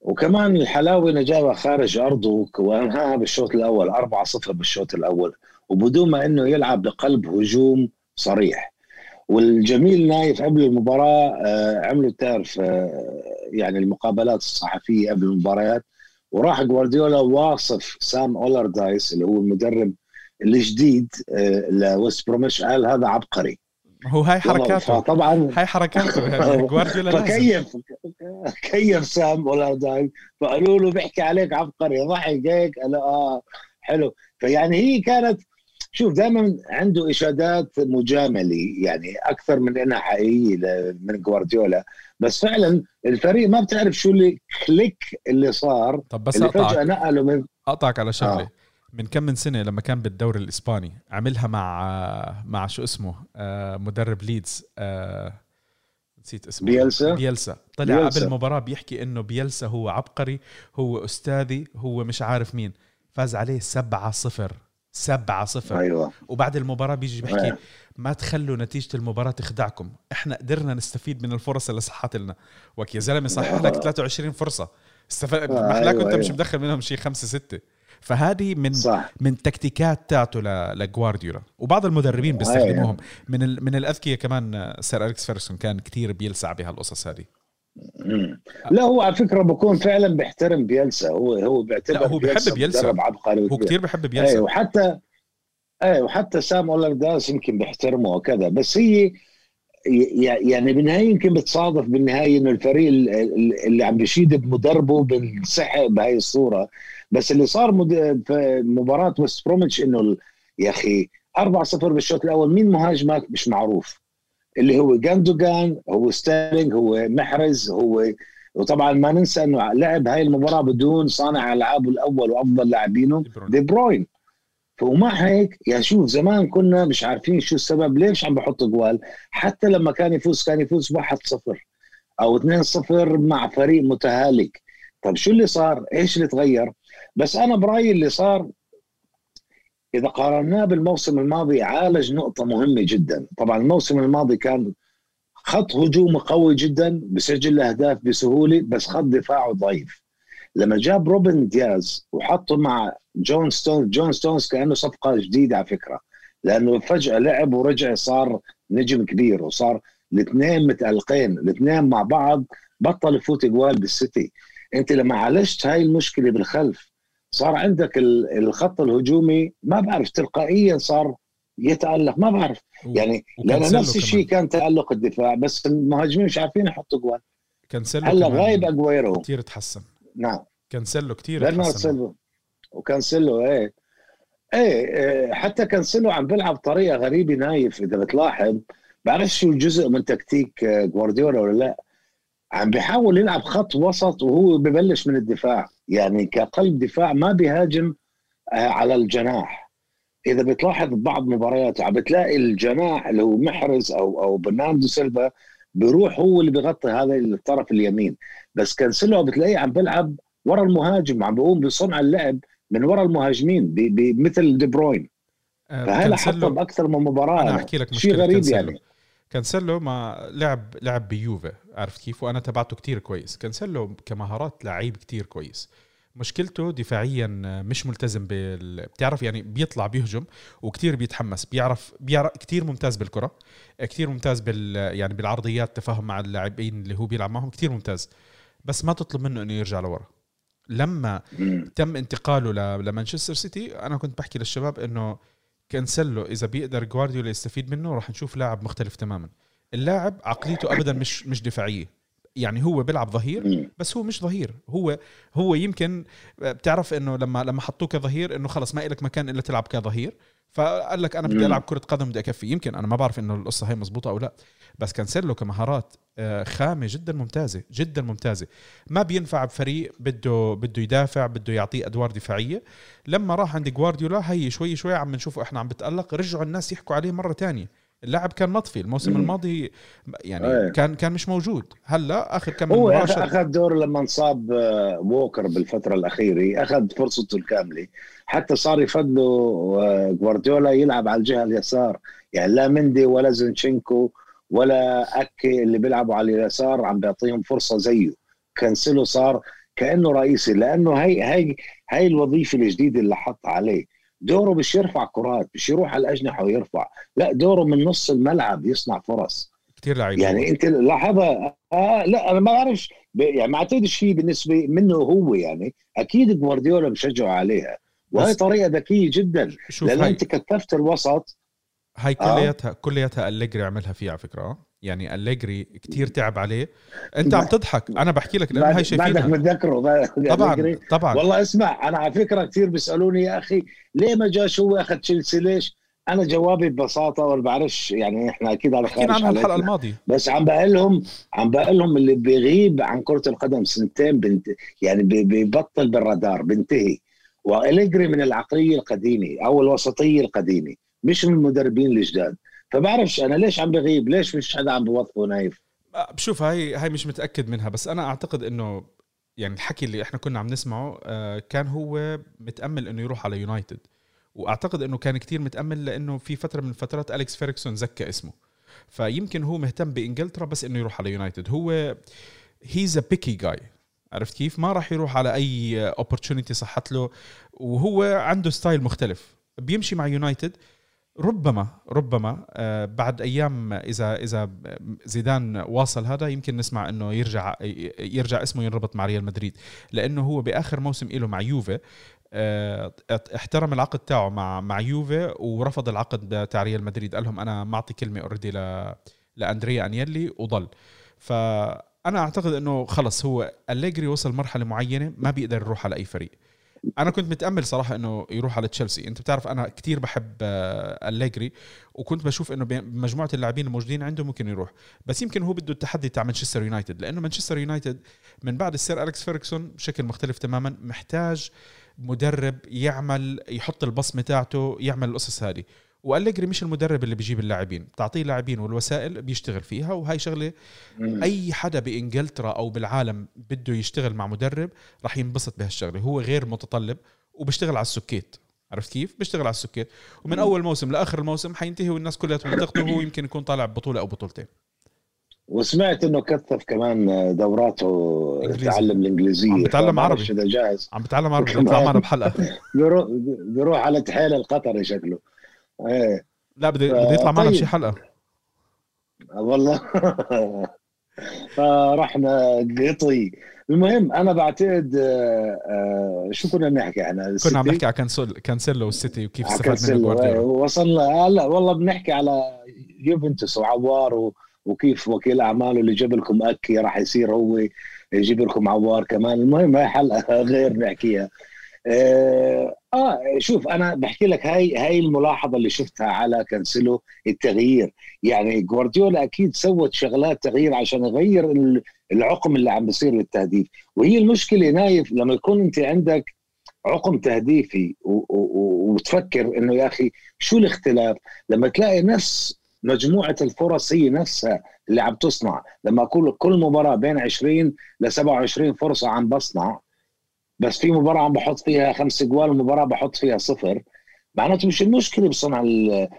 وكمان الحلاوة انه جابها خارج أرضه وانهاها بالشوط الأول 4-0 بالشوط الأول. وبدون ما إنه يلعب بقلب هجوم صريح. والجميل نايف قبل المباراة آه، عملوا تعرف آه، يعني المقابلات الصحفية قبل المباريات. وراح جوارديولا واصف سام أولردايس اللي هو المدرب الجديد آه، لويست بروميتش. قال هذا عبقري. هو هاي حركاته. فطبعا هاي حركاته. يعني جوارديولا فكيف كيف سام اولردايس فقالوا له بيحكي عليك عبقري. ضحك هيك. قال آه حلو. فيعني هي كانت شوف دائما عنده إشادات مجاملة يعني أكثر من إنها حقيقية من جوارديولا بس فعلا الفريق ما بتعرف شو اللي click اللي صار طب بس اللي فجأة نقله من أقطعك على شغلة. آه. من كم من سنة لما كان بالدوري الإسباني عملها مع مع شو اسمه آه، مدرب ليدز آه، نسيت اسمه. بيلسا؟ بيلسا. طلع بيلسا. قبل المباراة بيحكي إنه بيلسا هو عبقري هو أستاذي هو مش عارف مين. فاز عليه 7 0 7 0 أيوه. وبعد المباراة بيجي بيحكي آه. ما تخلوا نتيجة المباراة تخدعكم. إحنا قدرنا نستفيد من الفرص اللي صحت لنا. وك يا زلمة صح لك 23 فرصة. استفاد آه، محلاك أيوة، وانت مش أيوة. مدخل منهم شيء خمسة ستة. فهذه من صح. من التكتيكات تاعته ل- لجوارديولا. وبعض المدربين بيستخدموهم. من ال... من الأذكياء كمان آه، سير أليكس فيرجسون كان كتير بيلعب بهالقصص هذه. مم. لا هو على فكرة بكون فعلا بيحترم بيلسا. هو هو بيعتبر لا، هو بيحب بيلسا. عبقري هو. كتير بحب إيه بيلسا وحتى إيه وحتى سام اولردايس يمكن بيحترمه وكذا. بس هي يعني بالنهاية يمكن بتصادف بالنهاية إنه الفريق ال- ال- اللي عم بيشيد بمدربه بنسحب بهاي الصورة. بس اللي صار في مباراة ويست بروميتش إنه يا أخي 4-0 بالشوط الأول. مين مهاجمك؟ مش معروف. اللي هو جوندوجان هو ستيرلينج هو محرز هو وطبعا ما ننسى إنه لعب هاي المباراة بدون صانع العابه الأول وأفضل لاعبينه دي بروين. دي بروين. ومع هيك يعني شوف زمان كنا مش عارفين شو السبب ليش عم بحط جوال. حتى لما كان يفوز كان يفوز 1-0 أو 2-0 مع فريق متهالك. طب شو اللي صار؟ إيش اللي تغير؟ بس أنا برأيي اللي صار إذا قارناه بالموسم الماضي عالج نقطة مهمة جدا. طبعا الموسم الماضي كان خط هجومه قوي جدا بسجل اهداف بسهولة بس خط دفاعه ضعيف. لما جاب روبن دياز وحطه مع جون ستونز جون ستونز كأنه صفقة جديدة على فكرة لأنه فجأة لعب ورجع صار نجم كبير وصار الاثنين متألقين الاثنين مع بعض بطل يفوت جوال بالسيتي. أنت لما عالجت هاي المشكلة بالخلف صار عندك ال- الخط الهجومي ما بعرف تلقائيا صار يتألق ما بعرف. يعني لأن نفس الشيء. كان تألق الدفاع بس المهاجمين مش عارفين يحطوا جوال كانسيلو هلا غايب أجويرو. كتير تحسن. نعم. كانسيلو كتير برناردو تحسن. وكانسيلو إيه. إيه إيه، حتى كانسيلو عم بيلعب بطريقه غريبة نايف إذا بتلاحظ. بعرف شو جزء من تكتيك آه، جوارديولا ولا لا. عم بيحاول يلعب خط وسط وهو ببلش من الدفاع. يعني كقلب دفاع ما بيهاجم آه، على الجناح. إذا بتلاحظ بعض مبارياته عم بتلاقي الجناح اللي هو محرز أو أو برناردو سيلفا بيروح هو اللي بيغطي هذا الطرف اليمين. بس كانسيلو بتلاقيه عم بيلعب ورا المهاجم عم بيقوم بصنع اللعب من ورا المهاجمين مثل دي بروين. آه، فهلا كانسيلو باكثر من مباراة. أنا أحكي لك شيء غريب كانسيلو. يعني. كانسيلو ما لعب لعب بيوفي. عرفت كيف؟ وأنا تبعته كتير كويس. كانسيلو كمهارات لعيب كتير كويس. مشكلته دفاعيا مش ملتزم بال بتعرف يعني بيطلع بيهجم وكتير بيتحمس. بيعرف بيعرف كتير ممتاز بالكرة كتير ممتاز بال يعني بالعرضيات تفاهم مع اللاعبين اللي هو بيلعب معهم كتير ممتاز. بس ما تطلب منه إنه يرجع لورا. لما. تم انتقاله ل- لمانشستر سيتي أنا كنت بحكي للشباب إنه كانسلو إذا بيقدر جوارديولا يستفيد منه راح نشوف لاعب مختلف تماما. اللاعب عقليته ابدا مش مش دفاعية. يعني هو بيلعب ظهير بس هو مش ظهير. هو هو يمكن بتعرف إنه لما لما حطوه كظهير إنه خلص ما إلك مكان إلا تلعب كظهير. فقال لك أنا بدي ألعب كرة قدم بدي أكفي. يمكن أنا ما بعرف إنه القصة هي مزبوطه أو لا بس كانسيلو كمهارات آه، خامة جدا ممتازة جدا ممتازة. ما بينفع بفريق بده بده يدافع بده يعطيه أدوار دفاعية. لما راح عند جوارديولا هي شوي شوي عم نشوفه إحنا عم بتألق رجعوا الناس يحكوا عليه مرة تانية. اللاعب كان مطفي الموسم مم. الماضي يعني أيه. كان كان مش موجود. هلأ آخر كم هو أخذ دور لما انصاب آه، ووكر بالفترة الأخيرة. أخذ فرصته الكاملة. حتى صار يفضلوا آه، جوارديولا يلعب على الجهة اليسار. يعني لا مندي ولا زنشينكو ولا أكي اللي بيلعبوا على اليسار عم بيعطيهم فرصة زيه. كانسلو صار كأنه رئيسي. لأنه هي هي هي الوظيفة الجديدة اللي حط عليه. دوره مش يرفع كرات مش يروح على الأجنحة ويرفع. لا دوره من نص الملعب يصنع فرص. كثير لعيب يعني أنت لاحظها؟ آه لا أنا ما بعرفش يعني ما أعتقدش شيء بالنسبة منه هو يعني. أكيد جوارديولا بشجعه عليها. وهي طريقة ذكية جدا. لأن أنت كثفت الوسط. هاي آه. كلياتها آه. كلياتها أليجري عملها فيه على فكرة يعني أليجري كتير تعب عليه. أنت عم تضحك. أنا بحكي لك لأنه هاي شايفينها بعدك متذكره طبعا طبعا. والله اسمع أنا على فكرة كثير بيسألوني يا أخي ليه ما جاش هو اخذ تشيلسي ليش؟ أنا جوابي ببساطة ولا بعرفش يعني إحنا أكيد على خارج عنها الحلقة الماضية. بس عم بقول لهم عم بقول لهم اللي بيغيب عن كرة القدم سنتين بنت يعني بيبطل بالرادار بنتهي. وأليجري من العقلية القديمة أو الوسطية القديمة مش من المدربين الجداد. فبعرفش أنا ليش عم بغيب؟ ليش مش حدا عم بوظفه نايف؟ أه، بشوف هاي هاي مش متأكد منها بس أنا أعتقد إنه يعني الحكي اللي إحنا كنا عم نسمعه أه، كان هو متأمل إنه يروح على يونايتد وأعتقد إنه كان كتير متأمل لإنه في فترة من الفترات اليكس فيرجسون زكى اسمه. فيمكن هو مهتم بإنجلترا بس إنه يروح على يونايتد هو he's a picky guy عرفت كيف؟ ما راح يروح على أي opportunity صحت له. وهو عنده style مختلف. بيمشي مع يونايتد ربما ربما آه، بعد أيام إذا إذا زيدان واصل هذا يمكن نسمع إنه يرجع يرجع اسمه ينربط مع ريال مدريد لأنه هو بآخر موسم له مع يوفي آه، احترم العقد تاعه مع مع يوفي ورفض العقد تاع ريال مدريد قال لهم أنا معطي كلمة already ل لأندريا أنيلي وضل. فأنا أعتقد إنه خلص هو أليجري وصل مرحلة معينة ما بيقدر يروح على أي فريق. أنا كنت متأمل صراحة إنه يروح على تشيلسي. أنت بتعرف أنا كتير بحب أليجري آه، وكنت بشوف إنه بمجموعه اللاعبين الموجودين عنده ممكن يروح. بس يمكن هو بده التحدي تاع مانشستر يونايتد لأنه مانشستر يونايتد من بعد السير أليكس فيركسون بشكل مختلف تماما محتاج مدرب يعمل يحط البصمة تاعته يعمل القصص هذه. والجري مش المدرب اللي بيجيب اللاعبين بتعطيه لاعبين والوسائل بيشتغل فيها وهي شغلة. أي حدا بإنجلترا أو بالعالم بده يشتغل مع مدرب راح ينبسط بهالشغلة هو غير متطلب وبيشتغل على السكيت عرفت كيف؟ بيشتغل على السكيت ومن أول موسم لآخر الموسم حينتهي والناس كلها تنتقده وهو يمكن يكون طالع ببطولة أو بطولتين. وسمعت إنه كثف كمان دوراته تعلم الإنجليزية. عم بتعلم عربي. إذا جاهز. عم بتعلم عربي بيطلع معنا بحلقة. بيروح على الدحيل القطري شكله إيه. لا بده بده يطلع معنا بشي طيب. حلقه والله. فرحنا قطي. المهم أنا بعتقد آه، آه، شو كنا بنحكي إحنا؟ كنا عم نحكي على كانسل كانسيلو والسيتي وكيف استفاد منه جوارديولا. وصلنا هلا والله بنحكي على يوفنتوس وعوار وكيف وكيل أعماله اللي جاب لكم إياكي راح يصير هو يجيب لكم عوار كمان. المهم هاي حلقة غير نحكيها. آه, آه شوف أنا بحكي لك هاي هاي الملاحظة اللي شفتها على كانسلو التغيير. يعني جوارديولا أكيد سوت شغلات تغيير عشان يغير العقم اللي عم بيصير للتهديف. وهي المشكلة نايف لما يكون أنت عندك عقم تهديفي وتفكر إنه يا أخي شو الاختلاف؟ لما تلاقي نفس مجموعة الفرص هي نفسها اللي عم تصنع. لما أقول كل مباراة بين 20 ل 27 فرصة عم بصنع بس في مباراة عم بحط فيها خمس جوال ومباراة بحط فيها صفر. معناته مش المشكلة بصنع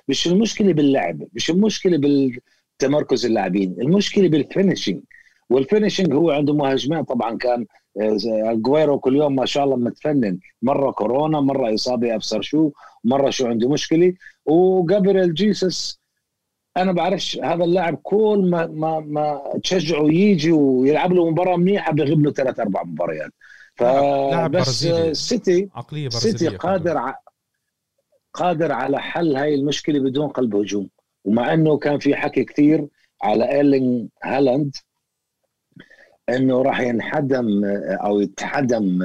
مش المشكلة باللعب مش المشكلة بالتمركز اللاعبين المشكلة بال finishing وال finishing هو عنده مهاجمين طبعا كان اجويرو آه، كل يوم ما شاء الله متفنن. مرة كورونا مرة إصابة أبصر شو مرة شو عنده مشكلة. وجابريل جيسس أنا بعرفش هذا اللاعب كل ما ما ما تشجعه يجي ويلعب له مباراة منيحة بيغيب له ثلاث أربع مباريات. فبس سيتي عقلية سيتي قادر ع... قادر على حل هاي المشكلة بدون قلب هجوم. ومع إنه كان في حكي كثير على ايرلينج هالاند إنه راح ينحدم أو يحتدم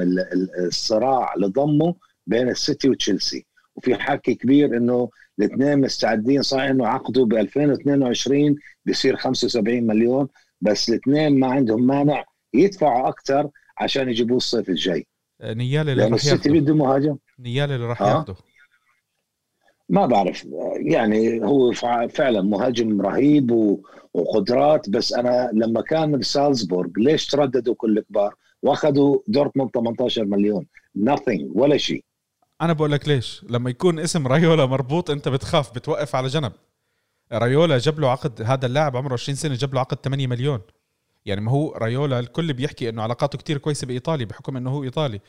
الصراع لضمه بين السيتي وتشيلسي. وفي حكي كبير إنه الاثنين مستعدين صحيح إنه عقدوا ب 2022 بيصير 75 مليون بس الاثنين ما عندهم مانع يدفعوا أكثر عشان يجيبوه الصيف الجاي. نيالي اللي راح السيتي بده مهاجم. نيالي اللي راح ياخده. ما بعرف يعني هو فعلا مهاجم رهيب وقدرات بس أنا لما كان بسالزبورغ ليش ترددوا كل الكبار؟ وأخذوا دورتموند 18 مليون. Nothing ولا شيء. أنا بقول لك ليش؟ لما يكون اسم رايولا مربوط أنت بتخاف بتوقف على جنب. رايولا جاب له عقد هذا اللاعب عمره 20 سنة جاب له عقد 8 مليون. يعني ما هو رايولا الكل بيحكي إنه علاقاته كتير كويسة بإيطاليا بحكم إنه هو إيطالي.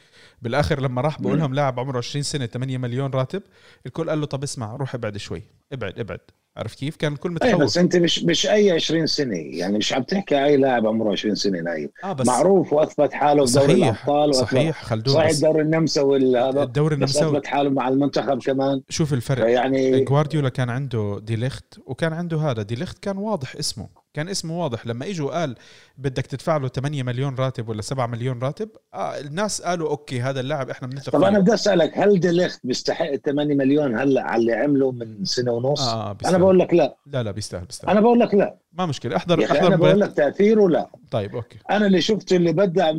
بالآخر لما راح بقول لهم لاعب عمره 20 سنة 8 مليون راتب الكل قال له طب اسمع روح ابعد شوي. ابعد ابعد. عرفت كيف؟ كان الكل متخوف. بس أنت مش مش أي 20 سنة. يعني مش عم تحكي أي لاعب عمره 20 سنة نايم. آه بس معروف وأثبت حاله في دوري الأبطال صحيح خلدون صحيح الدوري النمساوي هذا. الدوري النمساوي. أثبت حاله مع المنتخب كمان. شوف الفرق. يعني جوارديولا كان عنده ديليخت وكان عنده هذا. ديليخت كان واضح اسمه. كان اسمه واضح. لما إجوا قال بدك تدفع له 8 مليون راتب ولا 7 مليون راتب آه الناس قالوا okay هذا اللاعب إحنا بنثق طب أنا بدي أسألك هل ديليخت بيستحق 8 مليون هلأ على اللي عمله من سنة ونص؟ آه. أنا بقول لك لا. لا لا بيستاهل بيستاهل. أنا بقول لك لا. ما مشكلة. احضر أحضر أنا بقول لك تأثيره لا. طيب okay. أنا اللي شفته اللي بدع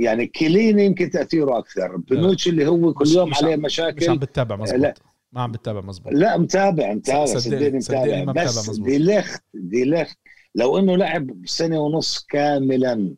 يعني كيليني يمكن تأثيره أكثر. بونوتشي اللي هو كل يوم عليه مشاكل مش عم بتتابع مزبوط. لا. ما عم بتتابع مزبوط. لا متابع متابع. صدقني متابع. بس ديليخت ديليخت لو إنه لعب سنة ونص كاملا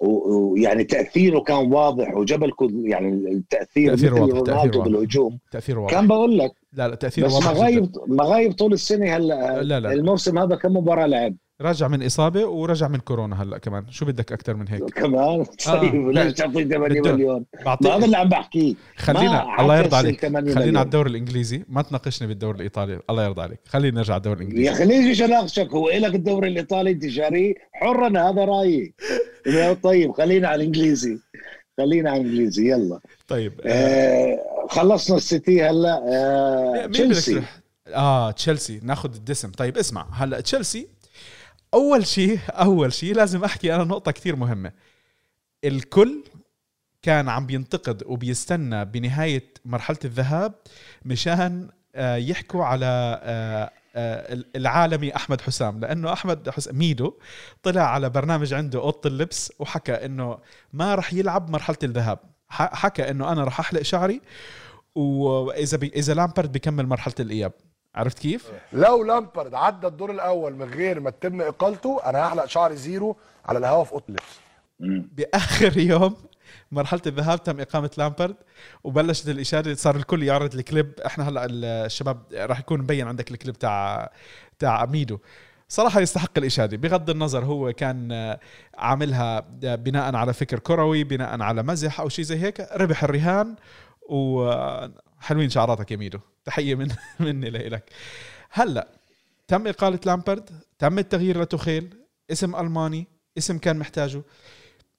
ويعني تأثيره كان واضح وجبل يعني التأثير تأثير واضح تأثير بالهجوم. تأثير واضح. كان بقول لك لا لا تأثير بس واضح. مغايب مغايب طول السنة هلا لا لا. الموسم هذا كم مباراة لعب؟ رجع من إصابة ورجع من كورونا هلأ كمان. شو بدك أكثر من هيك؟ كمان؟ طيب آه. ليش تعطيه 8 مليون؟ هذا اللي عم بحكيه خلينا الله يرضى عليك. خلينا على الدوري الإنجليزي. ما تناقشني بالدوري الإيطالي. الله يرضى عليك. خلينا نرجع على الدوري الإنجليزي. يا أخي ليش أناقشك؟ هو لك الدوري الإيطالي انت شاريه حرا هذا رأيي. طيب خلينا على الإنجليزي. خلينا على الإنجليزي. يلا. طيب آه خلصنا السيتي هلأ. آه تشيلسي. آه تشيلسي. ناخذ الدسم. طيب اسمع. هلأ تشيلسي أول شيء أول شيء لازم أحكي أنا نقطة كثير مهمة. الكل كان عم بينتقد وبيستنى بنهاية مرحلة الذهاب مشان آه، يحكوا على آه، آه، العالمي أحمد حسام. لأنه أحمد حسام ميدو طلع على برنامج عنده أوضة اللبس وحكى إنه ما راح يلعب مرحلة الذهاب. حكى إنه أنا راح أحلق شعري وإذا إذا لامبرد بيكمل مرحلة الإياب. عرفت كيف؟ لو لامبرد عدى الدور الأول من غير ما تتم إقالته أنا هحلق شعري زيرو على الهواء في اوضه اللبس بآخر يوم مرحلة الذهاب تم إقالة لامبرد وبلشت الاشاده صار الكل يعرض الكليب. إحنا هلأ الشباب راح يكون مبين عندك الكليب تاع تاع ميدو. صراحة يستحق الإشادة بغض النظر هو كان عاملها بناء على فكر كروي بناء على مزح أو شيء زي هيك ربح الرهان وحلوين شعراتك يا ميدو. تحية من مني لك. هلأ تم إقالة لامبرد تم التغيير لتوخيل. اسم ألماني اسم كان محتاجه.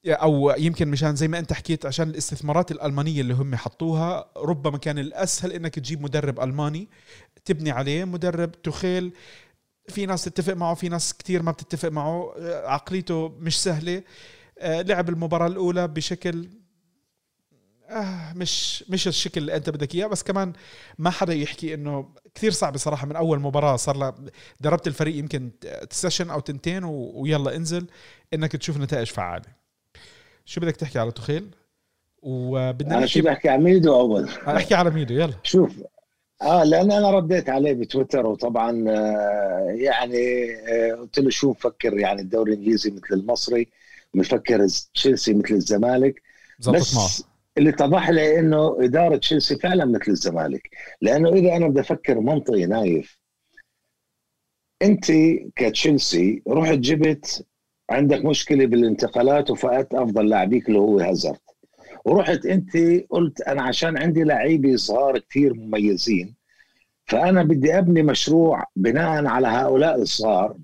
أو يمكن مشان زي ما أنت حكيت عشان الاستثمارات الألمانية اللي هم حطوها ربما كان الأسهل إنك تجيب مدرب ألماني تبني عليه مدرب تخيل في ناس تتفق معه في ناس كثير ما بتتفق معه. عقليته مش سهلة. آه، لعب المباراة الأولى بشكل آه مش مش الشكل اللي أنت بدك إياه بس كمان ما حدا يحكي إنه كثير صعب بصراحه من أول مباراة صار لها دربت الفريق يمكن session أو تنتين ويلا انزل إنك تشوف نتائج فعالة. شو بدك تحكي على توخيل وبدنا أنا شو بحكي على ميدو أول. أحكي على ميدو يلا. شوف آه لأن أنا رديت عليه بتويتر وطبعا آه يعني آه قلت له شو مفكر يعني الدوري الإنجليزي مثل المصري مفكر تشيلسي مثل الزمالك. بس. اللي اتضح لي إنه إدارة تشيلسي فعلا مثل الزمالك. لأنه إذا أنا بدي أفكر منطقي نايف أنت كتشيلسي رحت جبت عندك مشكلة بالانتقالات وفقدت أفضل لاعبيك اللي هو هازارد. ورحت أنت قلت أنا عشان عندي لعيبة صغار كثير مميزين فأنا بدي أبني مشروع بناء على هؤلاء الصغار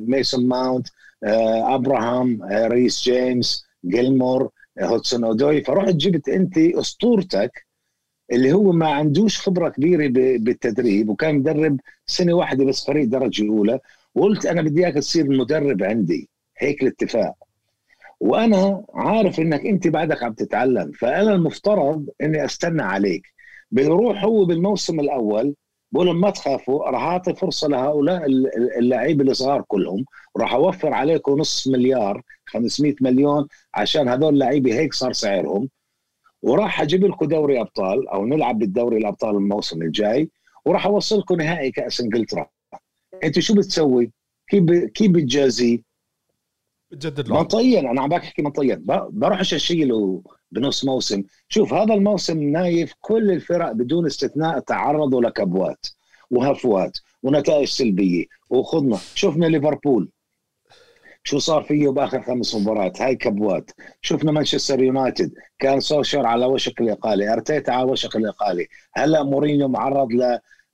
ميسون ماونت آه، أبراهام آه، ريس جيمس جيلمور. هودسون اودوي فرحت جبت أنت أسطورتك اللي هو ما عندوش خبرة كبيرة بالتدريب وكان مدرب سنة واحدة بس فريق درجة اولى وقلت أنا بدي إياك تصير المدرب عندي. هيك الاتفاق. وأنا عارف إنك أنت بعدك عم تتعلم. فأنا المفترض إني أستنى عليك. بيروح هو بالموسم الأول بقول ما تخافوا راح أعطي فرصة لهؤلاء اللعيبة الصغار كلهم وراح أوفر عليكم نص مليار 500 مليون عشان هذول اللعيبة هيك صار سعرهم وراح أجيب لكم دوري أبطال أو نلعب بالدوري الأبطال الموسم الجاي وراح أوصلكم نهائي كأس إنجلترا انت شو بتسوي؟ كيف كيف بتجازي؟ بتجدد له منطقيا أنا عم بحكي منطقيا بروح اشيله بنص موسم. شوف هذا الموسم نايف كل الفرق بدون استثناء تعرضوا لكبوات وهفوات ونتائج سلبية. وخضنا شفنا ليفربول. شو صار فيه بآخر خمس مباريات؟ هاي كبوات. شفنا مانشستر يونايتد. كان سولشر على وشك الإقالة أرتيتا على وشك الإقالة. هلأ مورينيو معرض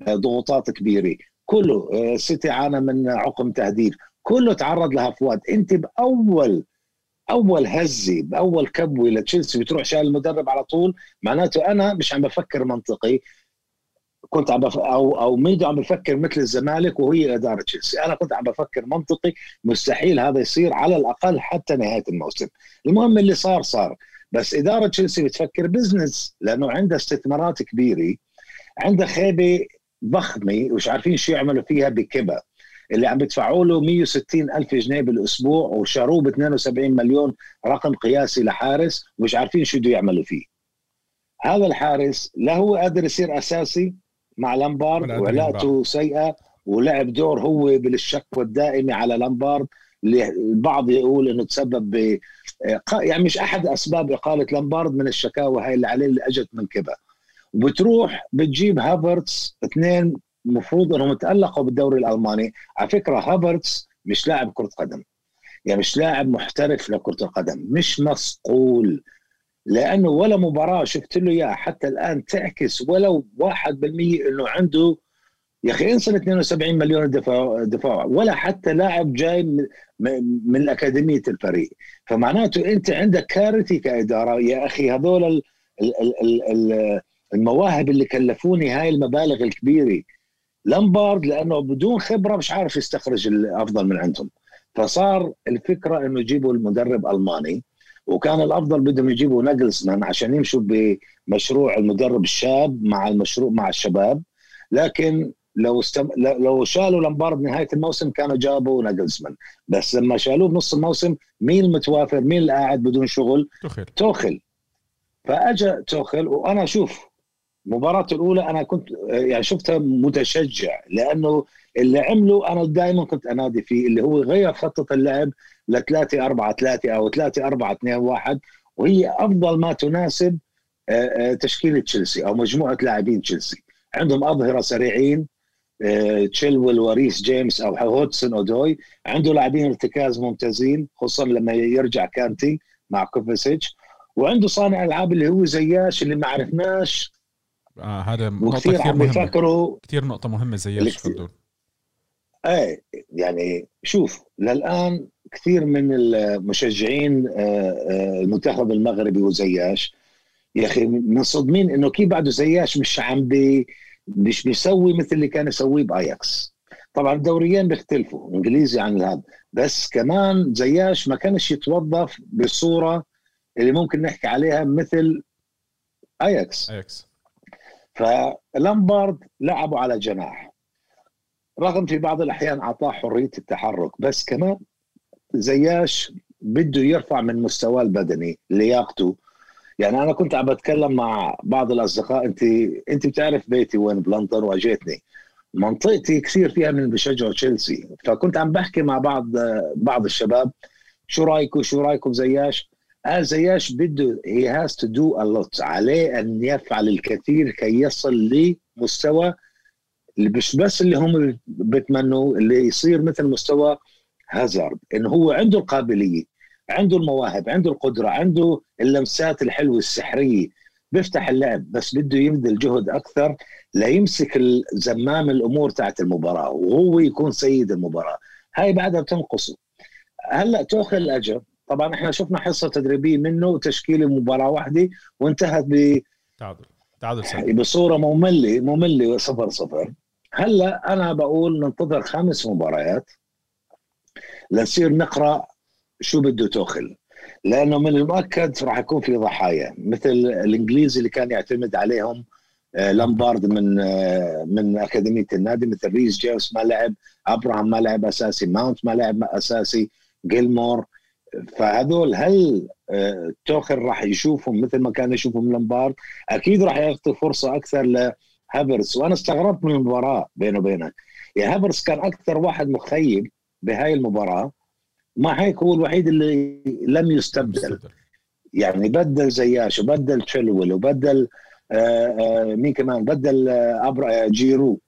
لضغوطات كبيرة. كله آه، سيتي عانى من عقم تهديد كله تعرض لهفوات. انت بأول أول هزه باول كبوة لتشيلسي بتروح شايل المدرب على طول. معناته أنا مش عم بفكر منطقي. كنت عم بف... أو أو ميدو عم بفكر مثل الزمالك وهي إدارة تشيلسي. أنا كنت عم بفكر منطقي. مستحيل هذا يصير على الأقل حتى نهاية الموسم. المهم اللي صار صار. بس إدارة تشيلسي بتفكر business لأنه عندها استثمارات كبيرة. عندها خيبة ضخمة ومش عارفين شو يعملوا فيها بكبا اللي عم بيدفعوا له 160 ألف جنيه بالأسبوع وشروه ب 72 مليون رقم قياسي لحارس ومش عارفين شو بده يعملوا فيه. هذا الحارس لا هو قادر يصير أساسي مع لامبارد وعلاقته سيئة ولعب دور هو بالشكوى الدائمة على لامبارد. اللي البعض يقول إنه تسبب ب يعني مش أحد أسباب إقالة لامبارد من الشكاوى هاي اللي عليه اللي إجت من كبا وبتروح بتجيب هافرتس اثنين المفروض انهم تألقوا بالدوري الألماني. على فكرة هافرتس مش لاعب كرة قدم. يعني مش لاعب محترف لكرة القدم. مش مصقول لأنه ولا مباراة شفت له إياها حتى الآن تعكس ولو 1% إنه عنده يا أخي انسى 72 مليون دفاع دفاع. ولا حتى لاعب جاي من, من أكاديمية الفريق. فمعناته أنت عندك كارثه كإدارة. يا أخي هذول المواهب اللي كلفوني هاي المبالغ الكبيرة. لامبارد لأنه بدون خبرة مش عارف يستخرج الأفضل من عندهم. فصار الفكرة إنه يجيبوا المدرب ألماني وكان الأفضل بدهم يجيبوا ناجلسمان عشان يمشوا بمشروع المدرب الشاب مع المشروع مع الشباب. لكن لو استم... لو شالوا لامبارد نهاية الموسم كانوا جابوا ناجلسمان. بس لما شالوه بنص الموسم مين المتوافر مين اللي قاعد بدون شغل؟ توخل توخل فاجى توخل وأنا أشوف المباراة الأولى أنا كنت يعني شفتها متشجع لأنه اللي عمله أنا دائما كنت أنادي فيه اللي هو غير خطة اللعب ل 3 4 3 أو 3 4 2 1 وهي أفضل ما تناسب آه، آه، تشكيلة تشيلسي أو مجموعة لاعبين تشيلسي. عندهم أظهرة سريعين آه، تشيلويل وريس جيمس أو هودسون أودوي. عنده لاعبين ارتكاز ممتازين خصوصا لما يرجع كانتي مع كوفاسيتش وعنده صانع ألعاب اللي هو زياش اللي ما عرفناش آه هذا نقطة كثير عم بيفكروا كثير نقطة مهمة زياش فضول إيه يعني شوف للآن كثير من المشجعين آه، آه، المنتخب المغربي وزياش يا أخي منصدمين إنه كيف بعده زياش مش عم بي مش بيسوي مثل اللي كان يسويه بآياكس. طبعا الدوريين بيختلفوا إنجليزي عن هذا بس كمان زياش ما كانش يتوظف بالصورة اللي ممكن نحكي عليها مثل آياكس. آياكس. فلامبارد لعبوا على جناح. رغم في بعض الأحيان أعطاه حرية التحرك بس كمان زياش بده يرفع من مستواه البدني لياقته. يعني أنا كنت عم بتكلم مع بعض الأصدقاء أنت أنت بتعرف بيتي وين بلندن وأجيتني منطقتي كثير فيها من بشجعوا تشيلسي. فكنت عم بحكي مع بعض بعض الشباب شو رايكم شو رايكم زياش قال زياش بده he has to do a lot عليه أن يفعل الكثير كي يصل لمستوى اللي مش بس اللي هم بتمنوا اللي يصير مثل مستوى هازارد. انه هو عنده القابلية عنده المواهب عنده القدرة عنده اللمسات الحلوة السحرية. بيفتح اللعب بس بده يبذل جهد أكثر ليمسك زمام الأمور تاعت المباراة وهو يكون سيد المباراة. هاي بعدها بتنقصه. هلأ توخل اجى طبعا إحنا شفنا حصة تدريبية منه وتشكيلة مباراة واحدة وانتهت ب تعادل. تعادل سلبي بصورة مملة مملة صفر صفر. هلأ أنا بقول ننتظر خمس مباريات لنصير نقرأ شو بده توخيل. لأنه من المؤكد راح يكون في ضحايا مثل الإنجليزي اللي كان يعتمد عليهم آه، لامبارد من آه، من أكاديمية النادي مثل ريس جيمس ما لعب أبراهام ما لعب أساسي ماونت ما لعب أساسي جيلمور فهذول هل آه، توخيل راح يشوفهم مثل ما كان يشوفهم لامبارد أكيد راح يعطي فرصة أكثر لهافرز. وأنا استغربت من المباراة بينه وبينك يا هافرز كان أكثر واحد مخيب بهاي المباراة مع هيك هو الوحيد اللي لم يستبدل. يعني بدل زياش وبدل تشيلويل وبدل آه، آه، مين كمان؟ بدل ابرا جيرو.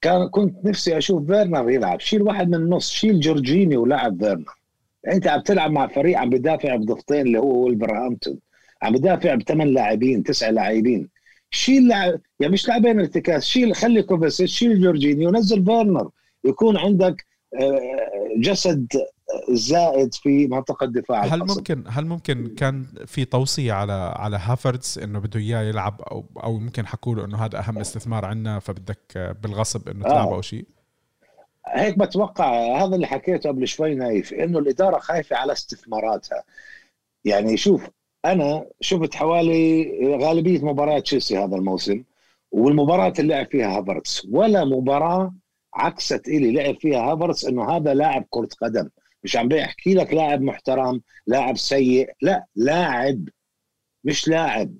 كان كنت نفسي أشوف فيرنر يلعب. شيل واحد من النص شيل جورجينيو ولعب فيرنر. انت عم تلعب مع فريق عم بدافع بضفتين اللي هو ولفرهامبتون عم بدافع بثمان لاعبين تسع لاعبين. شيل يعني مش لاعبين ارتكاز شيل خلي كوفاسيتش شيل جورجينيو ونزل فيرنر. يكون عندك آه، جسد زائد في منطقة الدفاع هل ممكن هل ممكن كان في توصية على على هافرتز إنه بده إياه يلعب؟ أو أو ممكن حكوا له إنه هذا أهم استثمار عندنا فبدك بالغصب إنه تلعب آه. أو شيء؟ هيك بتوقع هذا اللي حكيته قبل شوي نايف إنه الإدارة خايفة على استثماراتها. يعني شوف أنا شفت حوالي غالبية مباريات تشيلسي هذا الموسم والمباراة اللي لعب فيها هافرتس ولا مباراة عكست الي لعب فيها هافرتس إنه هذا لاعب كرة قدم. مش عم بحكي لك لاعب محترم لاعب سيء لا لاعب مش لاعب.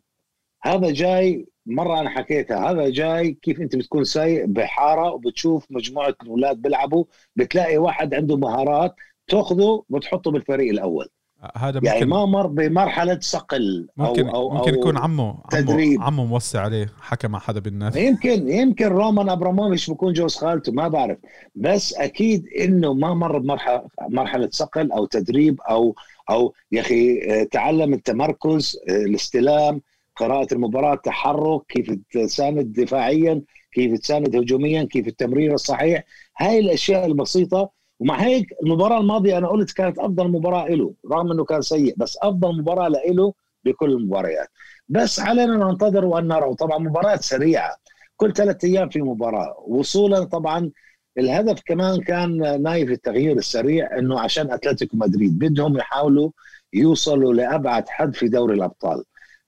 هذا جاي مرة أنا حكيتها هذا جاي كيف أنت بتكون سايق بحارة وبتشوف مجموعة الأولاد بيلعبوا بتلاقي واحد عنده مهارات تأخذه وتحطه بالفريق الأول. هذا يعني ممكن. يعني ما مر بمرحلة صقل ممكن أو ممكن أو يكون عمه تدريب. عمه, عمه موسع عليه حكى مع حدا بالناس يمكن يمكن رومان أبراموفيتش بكون جوز خالته ما بعرف. بس أكيد إنه ما مر بمرحله مرحلة صقل أو تدريب أو أو يا أخي آه، تعلم التمركز آه، الاستلام قراءة المباراة تحرك كيف تساند دفاعيا كيف تساند هجوميا كيف التمرير الصحيح. هاي الأشياء البسيطة. ومع هيك المباراة الماضية أنا قلت كانت أفضل مباراة له رغم إنه كان سيء بس أفضل مباراة له بكل المباريات. بس علينا ننتظر وأن نرى. وطبعا مباراة سريعة. كل ثلاث أيام في مباراة. وصولا طبعا الهدف كمان كان نايف التغيير السريع إنه عشان أتلتيكو مدريد بدهم يحاولوا يوصلوا لأبعد حد في دوري الأبطال.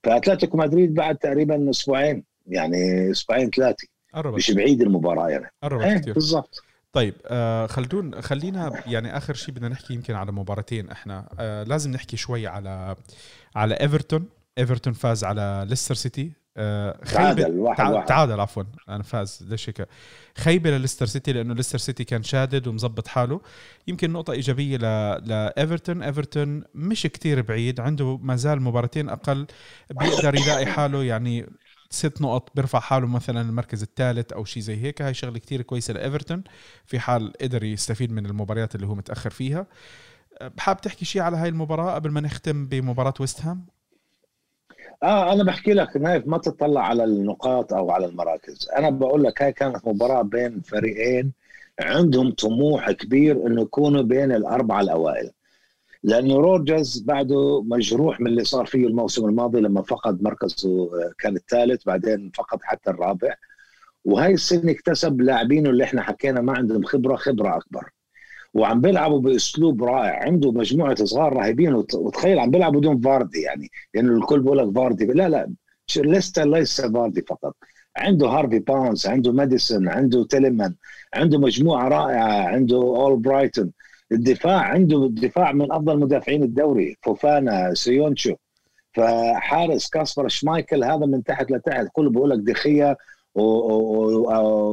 فأتلتيكو مدريد بعد تقريبا أسبوعين يعني أسبوعين ثلاثة. مش بعيد المباراة يعني. قربت إيه، كثير بالضبط. طيب آه خلدون خلينا يعني آخر شيء بدنا نحكي يمكن على مباراتين إحنا. آه لازم نحكي شوي على على إيفرتون. إيفرتون فاز على ليستر سيتي. آه تعادل واحد واحد. تعادل عفوا أنا فاز ليش هيك؟ خيبة لليستر سيتي لأنه ليستر سيتي كان شادد ومظبط حاله. يمكن نقطة إيجابية ل لإيفرتون. إيفرتون مش كتير بعيد عنده ما زال مباراتين أقل بيقدر يلاقي حاله يعني ست نقط بيرفع حاله مثلا المركز الثالث أو شيء زي هيك. هاي شغلة كتير كويسة لإيفرتون في حال قدر يستفيد من المباريات اللي هو متأخر فيها. حاب تحكي شيء على هاي المباراة قبل ما نختم بمباراة ويست هام؟ آه أنا بحكي لك نايف ما تطلع على النقاط أو على المراكز. أنا بقول لك هاي كانت مباراة بين فريقين عندهم طموح كبير إنه يكونوا بين الأربعة الأوائل. لأنه روجرز بعده مجروح من اللي صار فيه الموسم الماضي لما فقد مركزه آه، كان الثالث بعدين فقد حتى الرابع. وهي السنة اكتسب لاعبينه اللي إحنا حكينا ما عندهم خبرة خبرة أكبر. وعم بيلعبوا بأسلوب رائع. عنده مجموعة صغار رهيبين وتخيل عم بيلعبوا بدون فاردي يعني. لأنه يعني الكل بيقول لك فاردي. لا لا. ليستر ليس فاردي فقط. عنده هارفي بارنز عنده ماديسون عنده تيليمانس عنده مجموعة رائعة عنده أول برايتون. الدفاع عنده الدفاع من أفضل مدافعين الدوري فوفانا سويونشو. فحارس كاسبر شمايكل هذا من تحت لتحت. كله بيقول لك دي خيا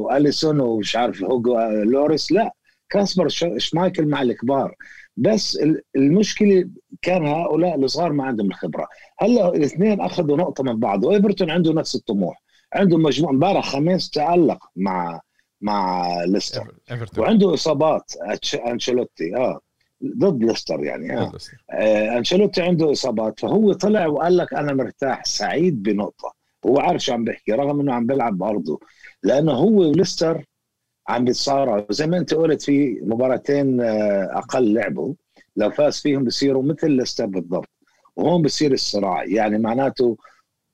وأليسون ومش عارف هوجو لوريس. لا. كاسبر شمايكل مع الكبار. بس المشكلة كان هؤلاء الصغار ما عندهم الخبرة. هلأ الاثنين أخذوا نقطة من بعض وإيفرتون عنده نفس الطموح. عنده مجموعة امبارح خميس تألق مع مع ليستر. وعنده إصابات أنشيلوتي آه ضد ليستر يعني آه, آه أنشيلوتي عنده إصابات. فهو طلع وقال لك أنا مرتاح سعيد بنقطة. هو عارف شو عم بيحكي رغم إنه عم بيلعب بارضه لأنه هو وليستر عم بيتصارعوا. زي ما انت قلت في مباراتين آه، أقل لعبوا. لو فاز فيهم بصيروا مثل ليستر بالضبط. وهون بصير الصراع. يعني معناته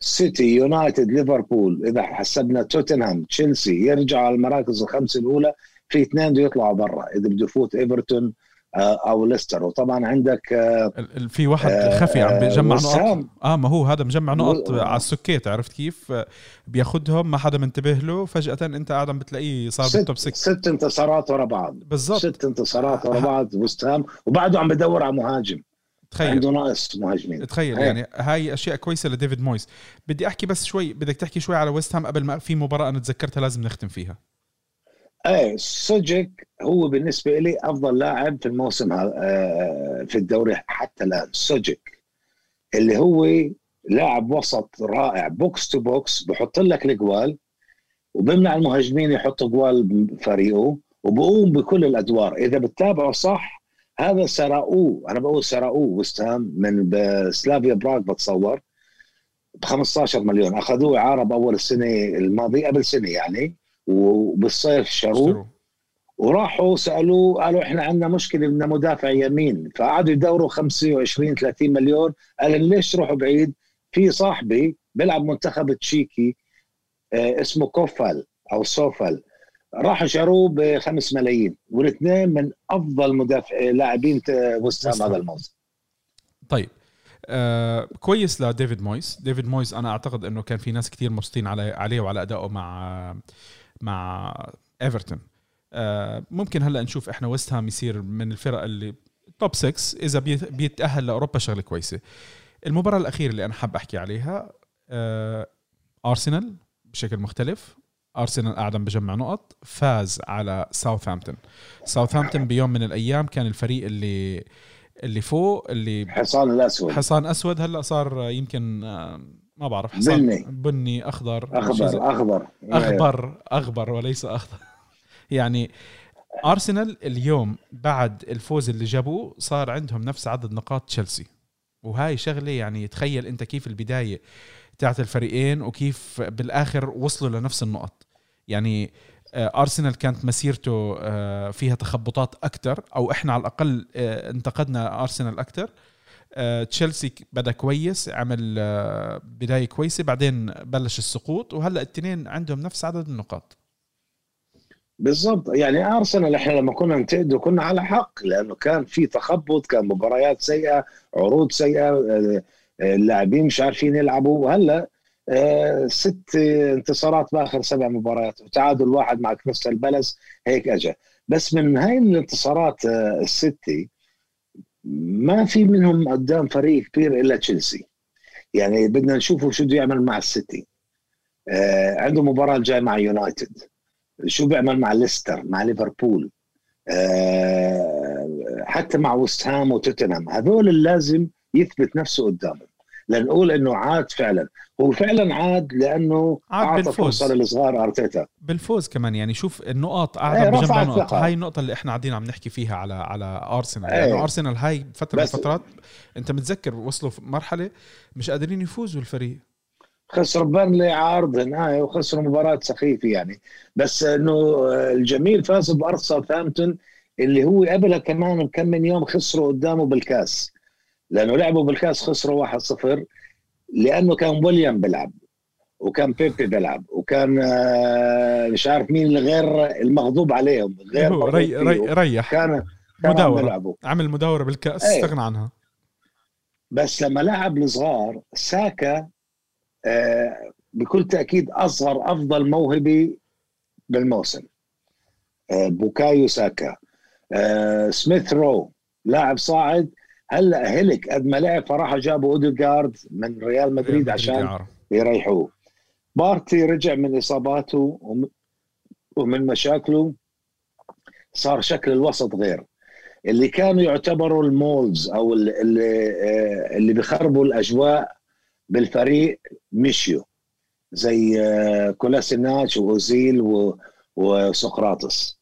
سيتي يونايتد ليفربول إذا حسبنا توتنهام تشيلسي يرجعوا على المراكز الخمسه الأولى في اثنين بده يطلعوا برا. إذا بده يفوت إيفرتون أو ليستر. وطبعا عندك آه، في واحد آه، خفي عم بيجمع وسام. نقط. آه ما هو هذا مجمع نقط على السكيت عرفت كيف؟ آه، بياخدهم ما حدا منتبه له. فجأة أنت قاعد عم بتلاقيه صار ست, بال top 6 ست انتصارات ورا بعض. بالضبط. ست انتصارات ورا بعض وست هام وبعده عم بدور على مهاجم. تخيل. عنده ناقص مهاجمين. تخيل إيه. يعني هاي أشياء كويسة لديفيد مويس. بدي أحكي بس شوي بدك تحكي شوي على ويست هام قبل ما في مباراة أنا تذكرتها لازم نختم فيها. إيه سوتشيك هو بالنسبة لي أفضل لاعب في الموسم ها- آه، في الدوري حتى الآن سوتشيك اللي هو لاعب وسط رائع box to box بحط لك الجوال وبمنع المهاجمين يحطوا جوال بفريقه وبقوم بكل الأدوار. إذا بتتابعه صح هذا سرقوه أنا بقول سرقوه وستهام من سلافيا براغ بتصور ب 15 مليون. أخذوه إعارة بأول السنة الماضية قبل سنة يعني. وبالصيف شروه. وراحوا سألوه قالوا إحنا عندنا مشكلة بدنا مدافع يمين. فقعدوا يدوروا 25 30 مليون. قال ليش تروحوا بعيد؟ في صاحبي بيلعب منتخب تشيكي آه اسمه كوفال أو سوفال. راحوا شروه ب 5 ملايين. والاثنين من أفضل مدافع لاعبين هام وست هام. هذا الموسم. طيب آه كويس لديفيد مويس. ديفيد مويس أنا أعتقد إنه كان في ناس كتير مبسوطين على عليه وعلى أدائه مع مع ايفرتون آه ممكن هلا نشوف إحنا ويست هام يصير من الفرق اللي top 6 إذا بيت- بيتأهل لأوروبا شغلة كويسة. المباراة الأخيرة اللي أنا حاب أحكي عليها آه ارسنال بشكل مختلف. ارسنال قاعد عم بجمع نقط فاز على ساوثهامبتون ساوثهامبتون بيوم من الأيام كان الفريق اللي اللي فوق اللي حصان الأسود. حصان أسود هلأ صار يمكن آه، ما بعرف حصان بني. بني أخضر أخضر أخضر. أخضر أخضر وليس أخضر. يعني أرسنال اليوم بعد الفوز اللي جابوه صار عندهم نفس عدد نقاط تشيلسي. وهاي شغلة يعني تخيل أنت كيف البداية تاعت الفريقين وكيف بالآخر وصلوا لنفس النقط. يعني آه، أرسنال كانت مسيرته آه، فيها تخبطات أكثر أو إحنا على الأقل آه، انتقدنا أرسنال أكثر تشيلسي بدأ كويس عمل آه، بداية كويسة بعدين بلش السقوط وهلأ الاثنين عندهم نفس عدد النقاط. بالضبط. يعني أرسنال إحنا لما كنا ننتقده كنا على حق لأنه كان في تخبط كان مباريات سيئة عروض سيئة آه، آه، اللاعبين مش عارفين يلعبوا. وهلأ آه، ست انتصارات بآخر سبع مباريات وتعادل واحد مع كريستال بالاس هيك اجى بس من هاي الانتصارات آه، الستة ما في منهم قدام فريق كبير إلا تشيلسي. يعني بدنا نشوفه شو بده يعمل مع السيتي. آه، عنده مباراة الجاي مع يونايتد. شو بيعمل مع ليستر مع ليفربول؟ آه، حتى مع وست هام وتوتنهام. هذول لازم يثبت نفسه قدامهم لنقول إنه عاد فعلا. هو فعلا عاد لأنه عاد أعطى بالفوز. فرصه للصغار أرتيتا. بالفوز كمان يعني شوف النقاط قاعد إيه، عم بجمع رفع نقط الثقة. هاي النقطة اللي إحنا قاعدين عم نحكي فيها على على أرسنال. إيه. لأنه أرسنال هاي فترة من الفترات أنت متذكر وصلوا في مرحلة مش قادرين يفوزوا الفريق. خسروا بيرنلي عارض هاي وخسروا مباراة سخيفة يعني. بس إنه الجميل فازوا بارض ساوثهامبتون اللي هو قبلها كمان بكم من يوم خسروا قدامه بالكاس. لأنه لعبوا بالكاس خسروا 1-0 لأنه كان ويليام بيلعب وكان بيبي بيلعب وكان آه، مش عارف مين غير المغضوب عليهم غير ري. ري ريح كان مداورة. عمل مداورة بالكأس إيه. استغنى عنها بس لما لعب الصغار ساكا آه، بكل تأكيد أصغر أفضل موهبه بالموسم آه، بوكايو ساكا آه، سميث رو لاعب صاعد هلا هلك قد ما لعب فراحوا جابوا اوديجارد من ريال مدريد عشان. يريحوه. بارتي رجع من اصاباته وم- ومن مشاكله صار شكل الوسط غير. اللي كانوا يعتبروا المولز أو اللي اللي, آه، اللي بيخربوا الأجواء بالفريق مشيوا زي آه، كولاسيناتش وأوزيل وسقراطس.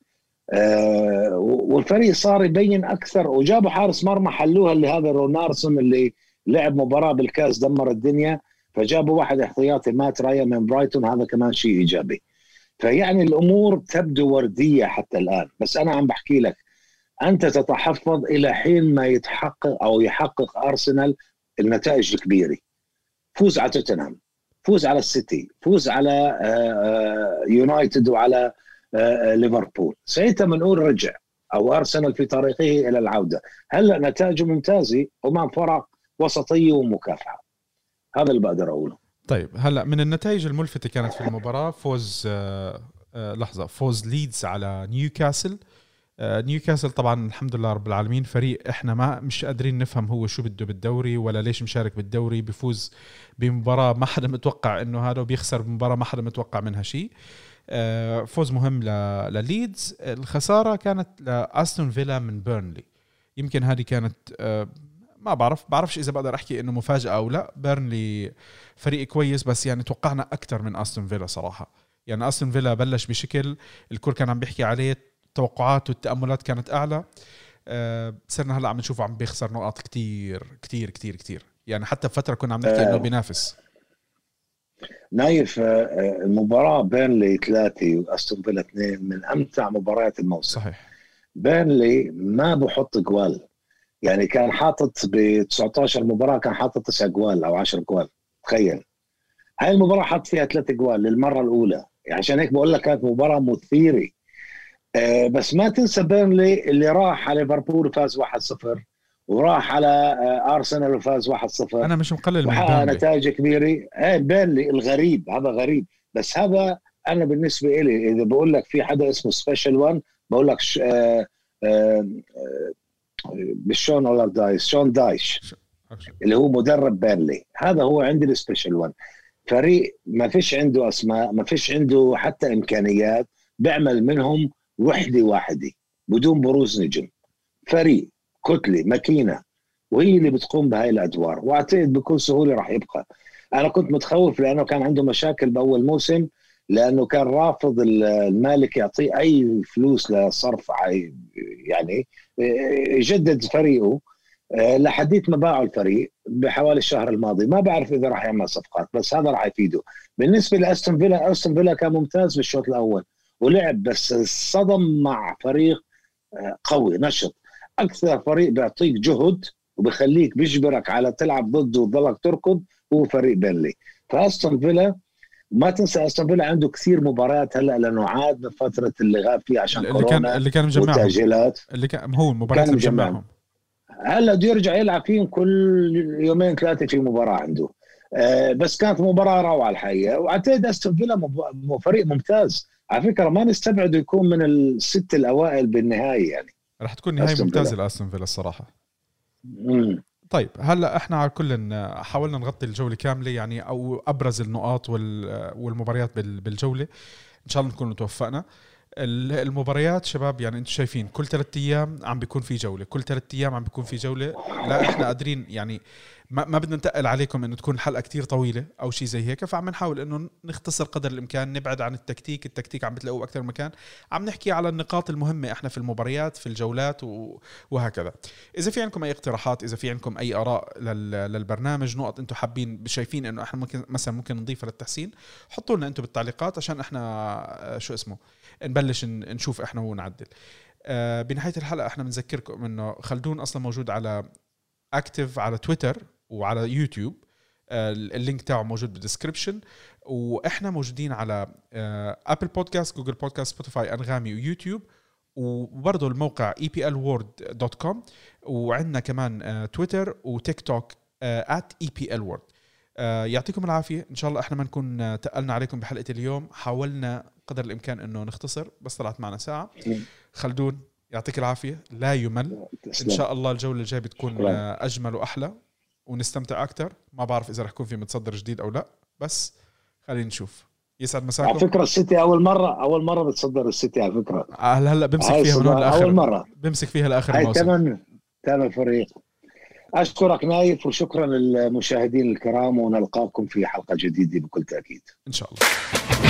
آه، والفريق صار يبين أكثر وجابوا حارس مرمى حلوها اللي هذا رونارسون اللي لعب مباراة بالكاس دمر الدنيا فجابوا واحد احتياطي مات رايا من برايتون هذا كمان شيء إيجابي. فيعني الأمور تبدو وردية حتى الآن. بس أنا عم بحكي لك أنت تتحفظ إلى حين ما يتحقق أو يحقق أرسنال النتائج الكبيرة. فوز على توتنهام فوز على السيتي فوز على آه، آه، يونايتد وعلى ليفربول. ساعتها بنقول رجع أو أرسنال في طريقه إلى العودة. هلا نتائجه ممتازة؟ أمام فرق وسطية ومكافحة. هذا اللي بقدر أقوله. طيب هلا من النتائج الملفتة كانت في المباراة فوز آه آه لحظة فوز ليدز على نيوكاسل. آه نيوكاسل طبعا الحمد لله رب العالمين فريق إحنا ما مش قادرين نفهم هو شو بده بالدوري ولا ليش مشارك بالدوري بيفوز بمباراة ما حدا متوقع إنه هذا وبيخسر بمباراة ما حدا متوقع منها شيء. آه فوز مهم لليدز. الخسارة كانت لأستون فيلا من بيرنلي. يمكن هذه كانت آه ما بعرف بعرفش إذا بقدر أحكي إنه مفاجأة أو لا. بيرنلي فريق كويس بس يعني توقعنا أكثر من أستون فيلا صراحة. يعني أستون فيلا بلش بشكل الكل كان عم بيحكي عليه التوقعات والتاملات كانت أعلى. أه صرنا هلأ عم نشوفه عم بيخسر نقاط كتير كتير كتير كتير. يعني حتى بفتره كنا عم نحكي إنه بينافس. نايف المباراة بيرنلي ثلاثة وأستون فيلا اثنين من أمتع مباريات الموسم. صحيح. بيرنلي ما بحط جوال. يعني كان حاطط ب 19 مباراة كان حاطط 9 جوال أو 10 جوال. تخيل. هاي المباراة حط فيها ثلاث جوال للمرة الأولى. يعني عشان هيك بقول لك كانت مباراة مثيرة. آه بس ما تنسى بيرنلي اللي راح على ليفربول وفاز 1-0 وراح على آه ارسنال وفاز 1-0 أنا مش مقلل من وحقق نتائج كبيرة. إيه بيرنلي الغريب هذا غريب. بس هذا أنا بالنسبة لي إذا بقول لك في حدا اسمه special 1 بقول لك ش... آه آه بالشون ولا دايس شون دايش. اللي هو مدرب بيرنلي. هذا هو عندي ال special 1 فريق ما فيش عنده أسماء ما فيش عنده حتى إمكانيات بيعمل منهم وحدة واحدة بدون بروز نجم. فريق كتله ماكينة. وهي اللي بتقوم بهاي الأدوار. وأعتقد بكل سهولة راح يبقى. أنا كنت متخوف لأنه كان عنده مشاكل بأول موسم لأنه كان رافض المالك يعطيه أي فلوس لصرف يعني يجدد فريقه لحديت ما باعوا الفريق بحوالي الشهر الماضي. ما بعرف إذا راح يعمل صفقات بس هذا راح يفيده. بالنسبة لأستون فيلا أستون فيلا كان ممتاز بالشوط الأول ولعب بس صدم مع فريق قوي نشط. أكثر فريق بيعطيك جهد وبخليك بيجبرك على تلعب ضده وتضلك تركض هو فريق بيرلي. فأستون فيلا ما تنسى أستون فيلا عنده كثير مباريات هلأ لأنه عاد من فترة اللي غاب فيها عشان اللي كان اللي كان مجمعهم. وتأجيلات. اللي كان هو المباريات اللي مجمعهم. هلأ بده يرجع يلعب فيهم كل يومين ثلاثة في مباراة عنده. آه بس كانت مباراة روعة الحقيقة. وأعتقد أستون فيلا فريق ممتاز. على فكرة ما نستبعد يكون من الست الأوائل بالنهايه يعني. راح تكون نهاية ممتازة لأستون فيلا الصراحة. مم. طيب هلأ إحنا على كل حاولنا نغطي الجولة كاملة يعني أو أبرز النقاط والمباريات بالجولة. إن شاء الله نكون توفقنا. المباريات شباب يعني أنتم شايفين كل ثلاث أيام عم بيكون في جولة كل ثلاث أيام عم بيكون في جولة. لا إحنا قادرين يعني ما, ما بدنا نتقل عليكم إنه تكون الحلقة كتير طويلة أو شيء زي هيك فعم نحاول إنه نختصر قدر الإمكان نبعد عن التكتيك التكتيك عم بتلاقوه أكثر مكان. عم نحكي على النقاط المهمة إحنا في المباريات في الجولات وهكذا. إذا في عندكم أي اقتراحات إذا في عندكم أي آراء للبرنامج نقط أنتم حابين شايفين إنه إحنا ممكن مثلا ممكن نضيفها للتحسين حطوا لنا أنتم بالتعليقات عشان إحنا شو اسمه نبلش نشوف إحنا ونعدل آه بنهاية الحلقة إحنا بنذكركم إنه خلدون أصلا موجود على active على تويتر. وعلى يوتيوب آه ال link تاعه موجود بال description وإحنا موجودين على آه Apple Podcast Google Podcast Spotify أنغامي ويوتيوب. وبرضه الموقع eplword.com وعندنا كمان آه تويتر وتيك توك at eplword يعطيكم العافية. إن شاء الله إحنا ما نكون تقلنا عليكم بحلقة اليوم. حاولنا قدر الإمكان إنه نختصر بس طلعت معنا ساعة. خلدون يعطيك العافية. لا يمل. إن شاء الله الجولة الجاية بتكون أجمل وأحلى. ونستمتع أكثر ما بعرف إذا رح يكون في متصدر جديد أو لا بس خلينا نشوف. يسعد مساكم. على فكرة السيتي أول مرة أول مرة بتصدر السيتي على فكرة. هلا هلا بمسك فيها من هون لاخر أول مرة. بمسك فيها لاخر الموسم. ثمن ثمن فريق. أشكرك نايف وشكرا للمشاهدين الكرام ونلقاكم في حلقة جديدة بكل تأكيد. إن شاء الله.